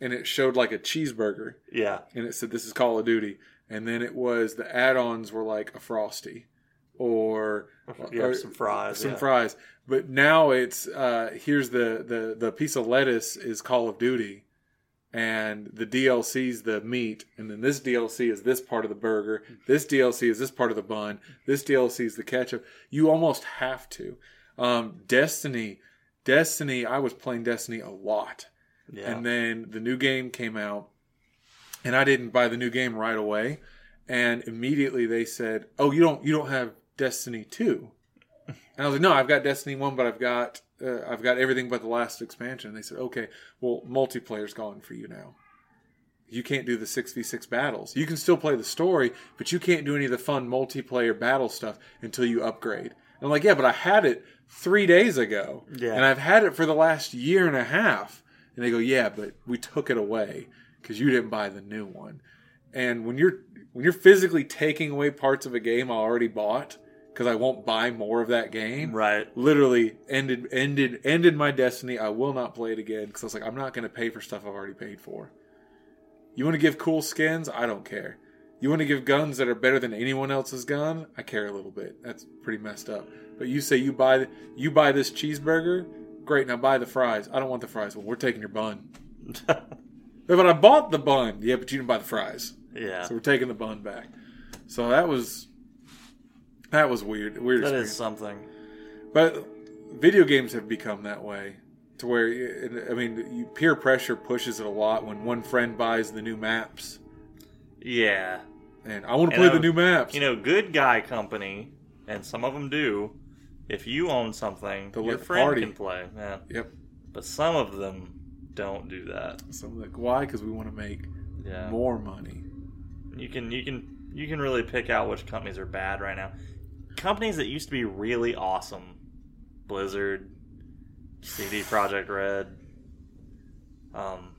and it showed like a cheeseburger, Yeah. and it said this is Call of Duty, and then it was the add-ons were like a frosty, or You or some fries. some yeah. fries. But now it's uh, here's the, the the piece of lettuce is Call of Duty, and the DLC's the meat, and then this DLC is this part of the burger. This DLC is this part of the bun. This DLC is the ketchup. You almost have to. Um, Destiny, Destiny. I was playing Destiny a lot, Yeah. and then the new game came out, and I didn't buy the new game right away, and immediately they said, "Oh, you don't you don't have Destiny 2. And I was like, "No, I've got Destiny one, but I've got uh, I've got everything but the last expansion." And they said, "Okay, well, multiplayer's gone for you now. You can't do the six v six battles. You can still play the story, but you can't do any of the fun multiplayer battle stuff until you upgrade." And I'm like, "Yeah, but I had it three days ago, Yeah. and I've had it for the last year and a half." And they go, "Yeah, but we took it away because you didn't buy the new one." And when you're when you're physically taking away parts of a game I already bought because I won't buy more of that game, right. literally ended ended ended my destiny. I will not play it again because I was like, I'm not going to pay for stuff I've already paid for. You want to give cool skins? I don't care. You want to give guns that are better than anyone else's gun? I care a little bit. That's pretty messed up. But you say you buy you buy this cheeseburger, great. Now buy the fries. I don't want the fries. Well, we're taking your bun. But I bought the bun. Yeah, but you didn't buy the fries. yeah. So we're taking the bun back. So that was that was weird. Weird That is something. But video games have become that way to where I mean, peer pressure pushes it a lot when one friend buys the new maps, Yeah. and I want to play uh, the new maps. You know, good guy company, and some of them do. If you own something, They'll your friend party. can play. Yeah. yep. But some of them don't do that. So like, why? Because we want to make Yeah. more money. You can you can you can really pick out which companies are bad right now. Companies that used to be really awesome, Blizzard, CD Projekt Red, um,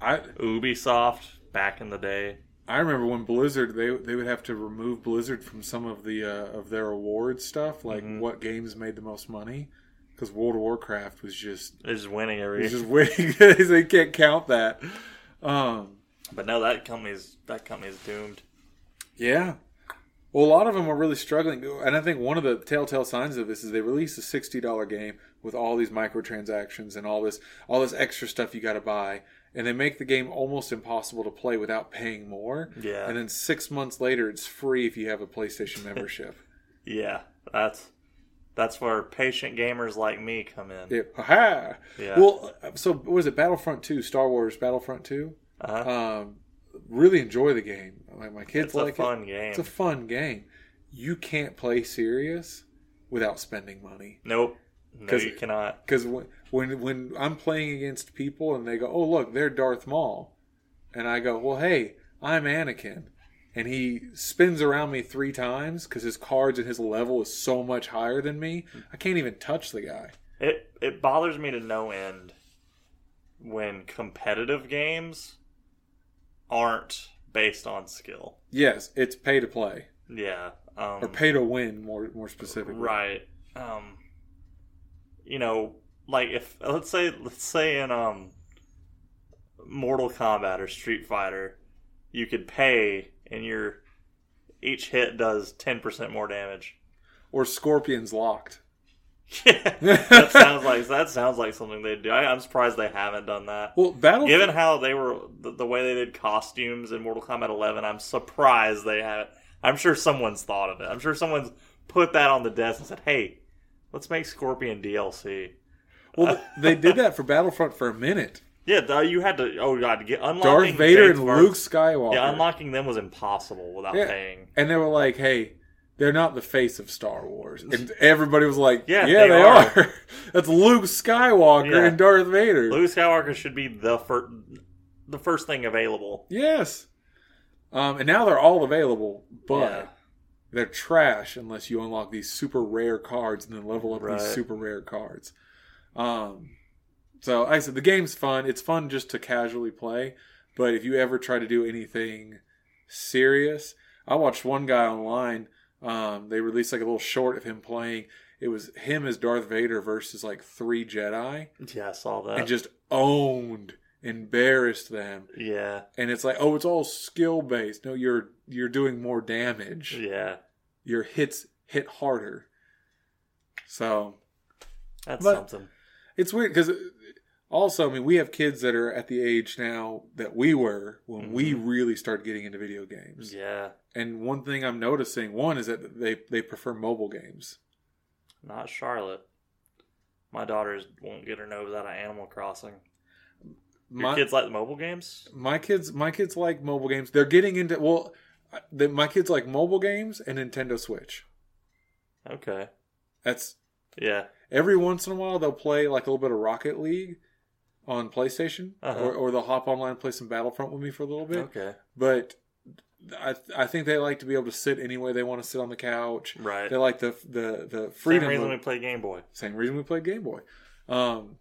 I Ubisoft back in the day. I remember when Blizzard they they would have to remove Blizzard from some of the uh, of their award stuff, like Mhm. what games made the most money, because World of Warcraft was just They're just winning every. just winning. they can't count that. Um, but now that company's that company's doomed. Yeah. Well, a lot of them are really struggling, and I think one of the telltale signs of this is they release a sixty dollar game with all these microtransactions and all this all this extra stuff you got to buy, and they make the game almost impossible to play without paying more. Yeah. And then six months later, it's free if you have a PlayStation membership. Yeah, that's that's where patient gamers like me come in. yeah. Ha Yeah. Well, so was it Battlefront Two? Star Wars Battlefront Two. Uh-huh. Um, really enjoy the game. Like my kids it's a like it. fun game. It's a fun game. You can't play serious without spending money. nope. No, you cannot. Because when, when when I'm playing against people and they go, "Oh look, they're Darth Maul," and I go, "Well, hey, I'm Anakin," and he spins around me three times because his cards and his level is so much higher than me, I can't even touch the guy. It it bothers me to no end when competitive games aren't based on skill. Yes, it's pay to play Yeah. Um, or pay to win, more more specifically. Right. Um, you know, like if let's say let's say in um Mortal Kombat or Street Fighter, you could pay and your each hit does ten percent more damage. Or Scorpions Locked. Yeah, that sounds like that sounds like something they'd do. I, I'm surprised they haven't done that. Well, Battle Given how they were the, the way they did costumes in Mortal Kombat 11, I'm surprised they haven't. I'm sure someone's thought of it. I'm sure someone's put that on the desk and said, "Hey, let's make Scorpion DLC." well, they did that for Battlefront for a minute. Yeah, you had to. Oh god, get unlocking Darth Vader James and Luke Skywalker. Yeah, unlocking them was impossible without Yeah. paying. and they were like, "Hey, they're not the face of Star Wars," and everybody was like, Yeah, "Yeah, they they, are. are. That's Luke Skywalker Yeah. and Darth Vader." Luke Skywalker should be the first, the first thing available. Yes, um, and now they're all available, but Yeah. they're trash unless you unlock these super rare cards and then level up Right. these super rare cards. Um, so like I said the game's fun. It's fun just to casually play, but if you ever try to do anything serious, I watched one guy online. Um, they released like a little short of him playing. It was him as Darth Vader versus like three Jedi, Yeah, I saw that. and just owned, embarrassed them. yeah, And it's like, oh, it's all skill based. No, you're you're doing more damage. yeah, Your hits hit harder. So that's But- something. it's weird because also, I mean, we have kids that are at the age now that we were when we mm-hmm. really started getting into video games. Yeah, And one thing I'm noticing, one is that they they prefer mobile games. not Charlotte. My daughters won't get her nose out of Animal Crossing. Your My kids like the mobile games? my kids my kids like mobile games. They're getting into well, the, my kids like mobile games and Nintendo Switch. Okay. That's Yeah. every once in a while they'll play like a little bit of Rocket League on PlayStation, Uh-huh. or, or they'll hop online and play some Battlefront with me for a little bit. Okay. But I I think they like to be able to sit any way they want to sit on the couch. Right. They like the the the freedom. Same reason of- we play Game Boy. same reason we play Game Boy. Um,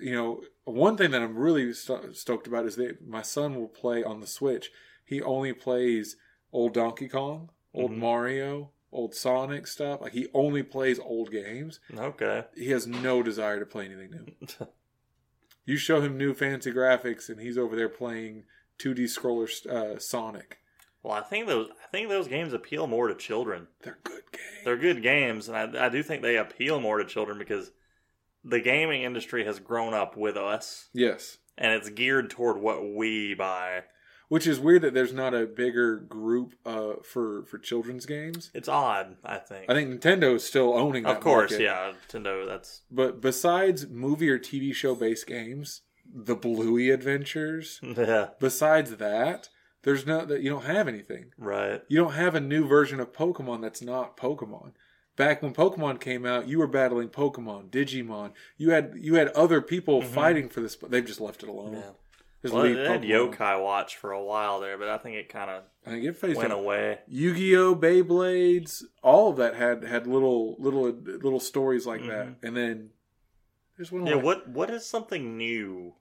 you know, one thing that I'm really sto- stoked about is that my son will play on the Switch. He only plays old Donkey Kong, old Mhm. Mario, old Sonic stuff. Like he only plays old games. Okay. He has no desire to play anything new. You show him new fancy graphics, and he's over there playing 2D scroller uh, Sonic. Well, I think those I think those games appeal more to children. They're good games. They're good games, and I, I do think they appeal more to children because the gaming industry has grown up with us, yes. and it's geared toward what we buy. Which is weird that there's not a bigger group uh, for for children's games. It's odd, I think. I think Nintendo is still owning that. of course, market. yeah, Nintendo. That's But besides movie or TV show based games, the Bluey Adventures. yeah, Besides that, there's no that you don't have anything. right. You don't have a new version of Pokemon that's not Pokemon. Back when Pokemon came out, you were battling Pokemon, Digimon. You had you had other people fighting for this, but they've just left it alone. Mm-hmm. Yeah. Just Well, it had Pokemon. Yokai Watch for a while there, but I think it kind of I think it faced went up. away. Yu-Gi-Oh, Beyblades, all of that had had little little little stories like that, and then there's one. Mm-hmm. Yeah, like- what what is something new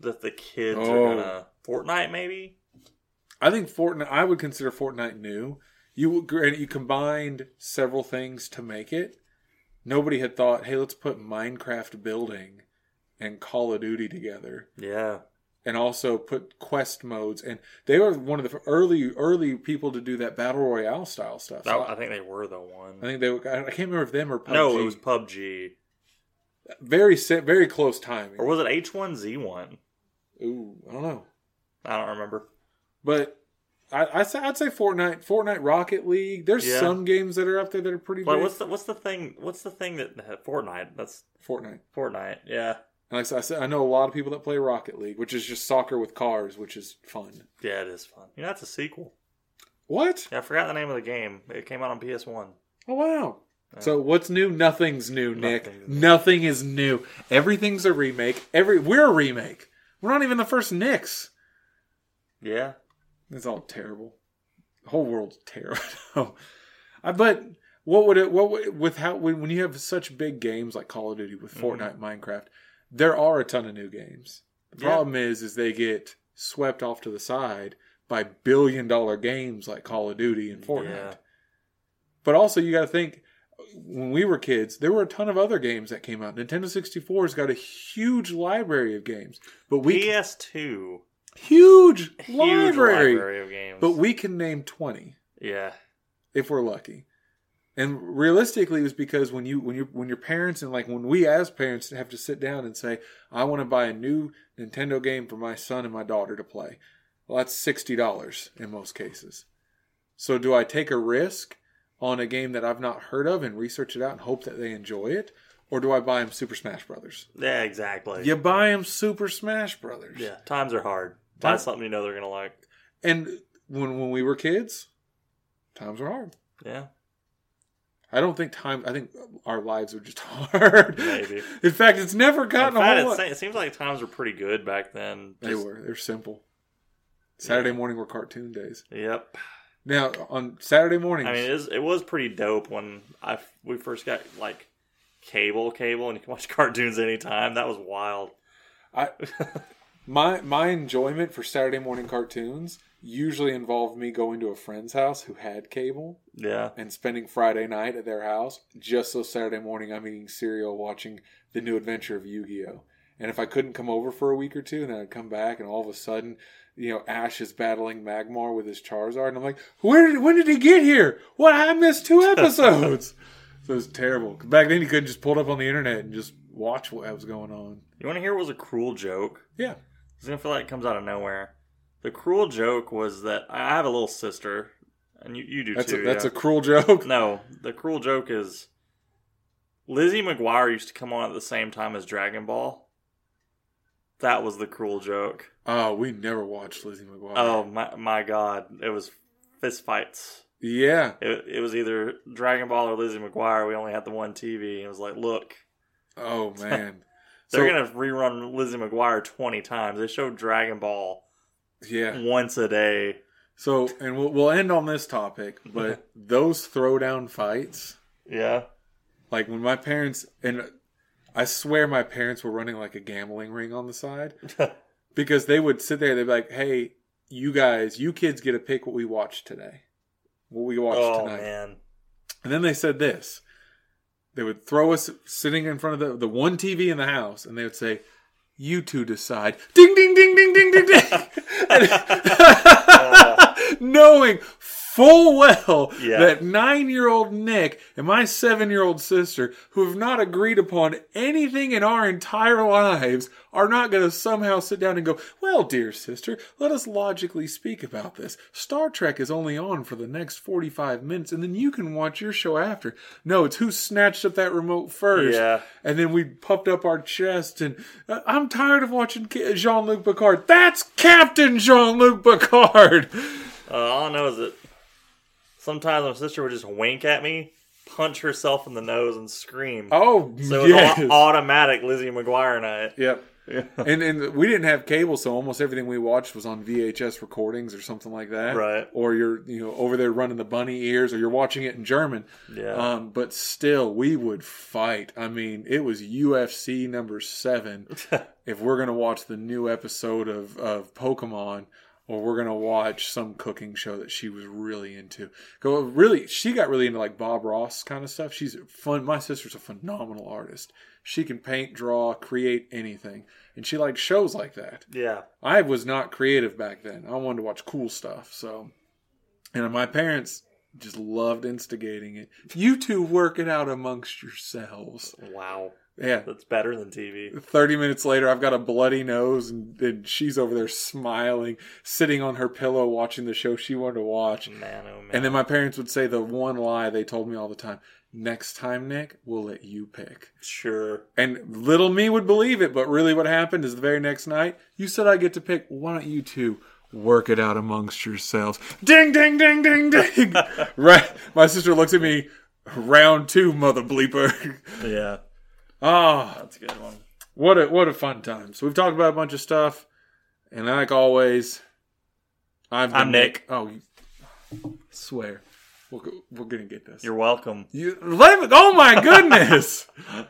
that the kids Oh. are gonna Fortnite maybe? I think Fortnite. I would consider Fortnite new. You granted you combined several things to make it. Nobody had thought, hey, let's put Minecraft building and Call of Duty together, Yeah. and also put quest modes. And they were one of the early early people to do that battle royale style stuff. So That- I think they were the one. I think they. I I can't remember if them or PUBG. No, it was PUBG. very very close timing. Or was it H1Z1? Ooh, I don't know. I don't remember. But I, I say I'd say Fortnite, Fortnite Rocket League. There's Yeah. some games that are up there that are pretty But big. what's the what's the thing what's the thing that Fortnite? That's Fortnite. Fortnite. Yeah. And like I said, I know a lot of people that play Rocket League, which is just soccer with cars, which is fun. Yeah, it is fun. You know, that's a sequel. What? Yeah, I forgot the name of the game. It came out on PS1. Oh wow! So what's new? Nothing's new, Nick. Nothing's new. Nothing is new. Everything's a remake. Every we're a remake. We're not even the first Nicks. Yeah. It's all terrible. The whole world's terrible. I but what would it what would, with how when, when you have such big games like Call of Duty with mm-hmm. Fortnite, Minecraft, there are a ton of new games. The Yeah. problem is is they get swept off to the side by billion dollar games like Call of Duty and Fortnite. Yeah. But also you got to think when we were kids, there were a ton of other games that came out. Nintendo 64's got a huge library of games, but we PS2, huge, huge library, library of games. but we can name 20 yeah, if we're lucky. And realistically, it was because when you when you when your parents and like when we as parents have to sit down and say, "I want to buy a new Nintendo game for my son and my daughter to play," well, that's sixty dollars in most cases. So, do I take a risk on a game that I've not heard of and research it out and hope that they enjoy it, or do I buy them Super Smash Brothers? yeah, exactly. You buy them Super Smash Brothers. Yeah, times are hard. Time- something you know they're gonna like. And when when we were kids, times were hard. Yeah, I don't think time. I think our lives are just hard. Maybe. In fact, it's never In gotten a whole it, lot. it seems like times were pretty good back then. They were. They're simple. Saturday morning were cartoon days. Yep. Now on Saturday mornings, I mean, it, is, it was pretty dope when I we first got like cable, cable, and you can watch cartoons anytime. That was wild. I my my enjoyment for Saturday morning cartoons usually involved me going to a friend's house who had cable Yeah. and spending Friday night at their house just so Saturday morning I'm eating cereal watching the new adventure of Yu-Gi-Oh. And if I couldn't come over for a week or two, then I'd come back and all of a sudden, you know, Ash is battling Magmar with his Charizard, and I'm like, where did when did he get here? What? I missed two episodes. so it was terrible. Back then, you couldn't just pull it up on the internet and just watch what was going on. You want to hear what was a cruel joke? Yeah. It's gonna feel like it comes out of nowhere. The cruel joke was that I have a little sister, and you, you do That's too. a, that's yeah. a cruel joke. no. The cruel joke is Lizzie McGuire used to come on at the same time as Dragon Ball. That was the cruel joke. Oh, we never watched Lizzie McGuire. Oh my my god! It was fist fights. yeah. It, it was either Dragon Ball or Lizzie McGuire. We only had the one TV. It was like, look, Oh man. they're So- gonna rerun Lizzie McGuire twenty times. They showed Dragon Ball Yeah. once a day. So, and we'll, we'll end on this topic, but those throwdown fights, Yeah. like when my parents, and I swear my parents were running like a gambling ring on the side because they would sit there, they'd be like, hey, you guys, you kids get to pick what we watch today, what we watch tonight. oh tonight. man. And then they said this they would throw us sitting in front of the, the one TV in the house, and they would say, you two decide. Ding, ding, ding, ding, ding, ding, ding. Knowing full well Yeah. that nine year old Nick and my seven year old sister, who have not agreed upon anything in our entire lives, are not going to somehow sit down and go, Well, dear sister, let us logically speak about this. Star Trek is only on for the next 45 minutes, and then you can watch your show after. No, it's who snatched up that remote first. Yeah. And then we puffed up our chest, and uh, I'm tired of watching Jean Luc Picard. That's Captain Jean Luc Picard! Uh, all I know is that sometimes my sister would just wink at me, punch herself in the nose, and scream. Oh, so it was yes. au- automatic Lizzie McGuire night. Yep. and and we didn't have cable, so almost everything we watched was on VHS recordings or something like that. Right. Or you're you know over there running the bunny ears, or you're watching it in German. Yeah. Um, but still, we would fight. I mean, it was UFC number seven. if we're gonna watch the new episode of of Pokemon, or we're gonna watch some cooking show that she was really into. Go really, she got really into like Bob Ross kind of stuff. She's fun. My sister's a phenomenal artist. She can paint, draw, create anything, and she likes shows like that. yeah. I was not creative back then. I wanted to watch cool stuff. So, and my parents just loved instigating it. You two work it out amongst yourselves. Wow. Yeah. That's better than TV. 30 minutes later, I've got a bloody nose, and, and she's over there smiling, sitting on her pillow, watching the show she wanted to watch. Man, oh man. And then my parents would say the one lie they told me all the time next time, Nick, we'll let you pick. sure. And little me would believe it, but really what happened is the very next night, you said I get to pick. Why don't you two work it out amongst yourselves? Ding, ding, ding, ding, ding. right. My sister looks at me, round two, mother bleeper. Yeah. Ah, That's a good one. what a what a fun time. So we've talked about a bunch of stuff, and like always, I've I'm Nick. Oh, you, swear, we're, we're gonna get this. You're welcome. You let me, oh my goodness!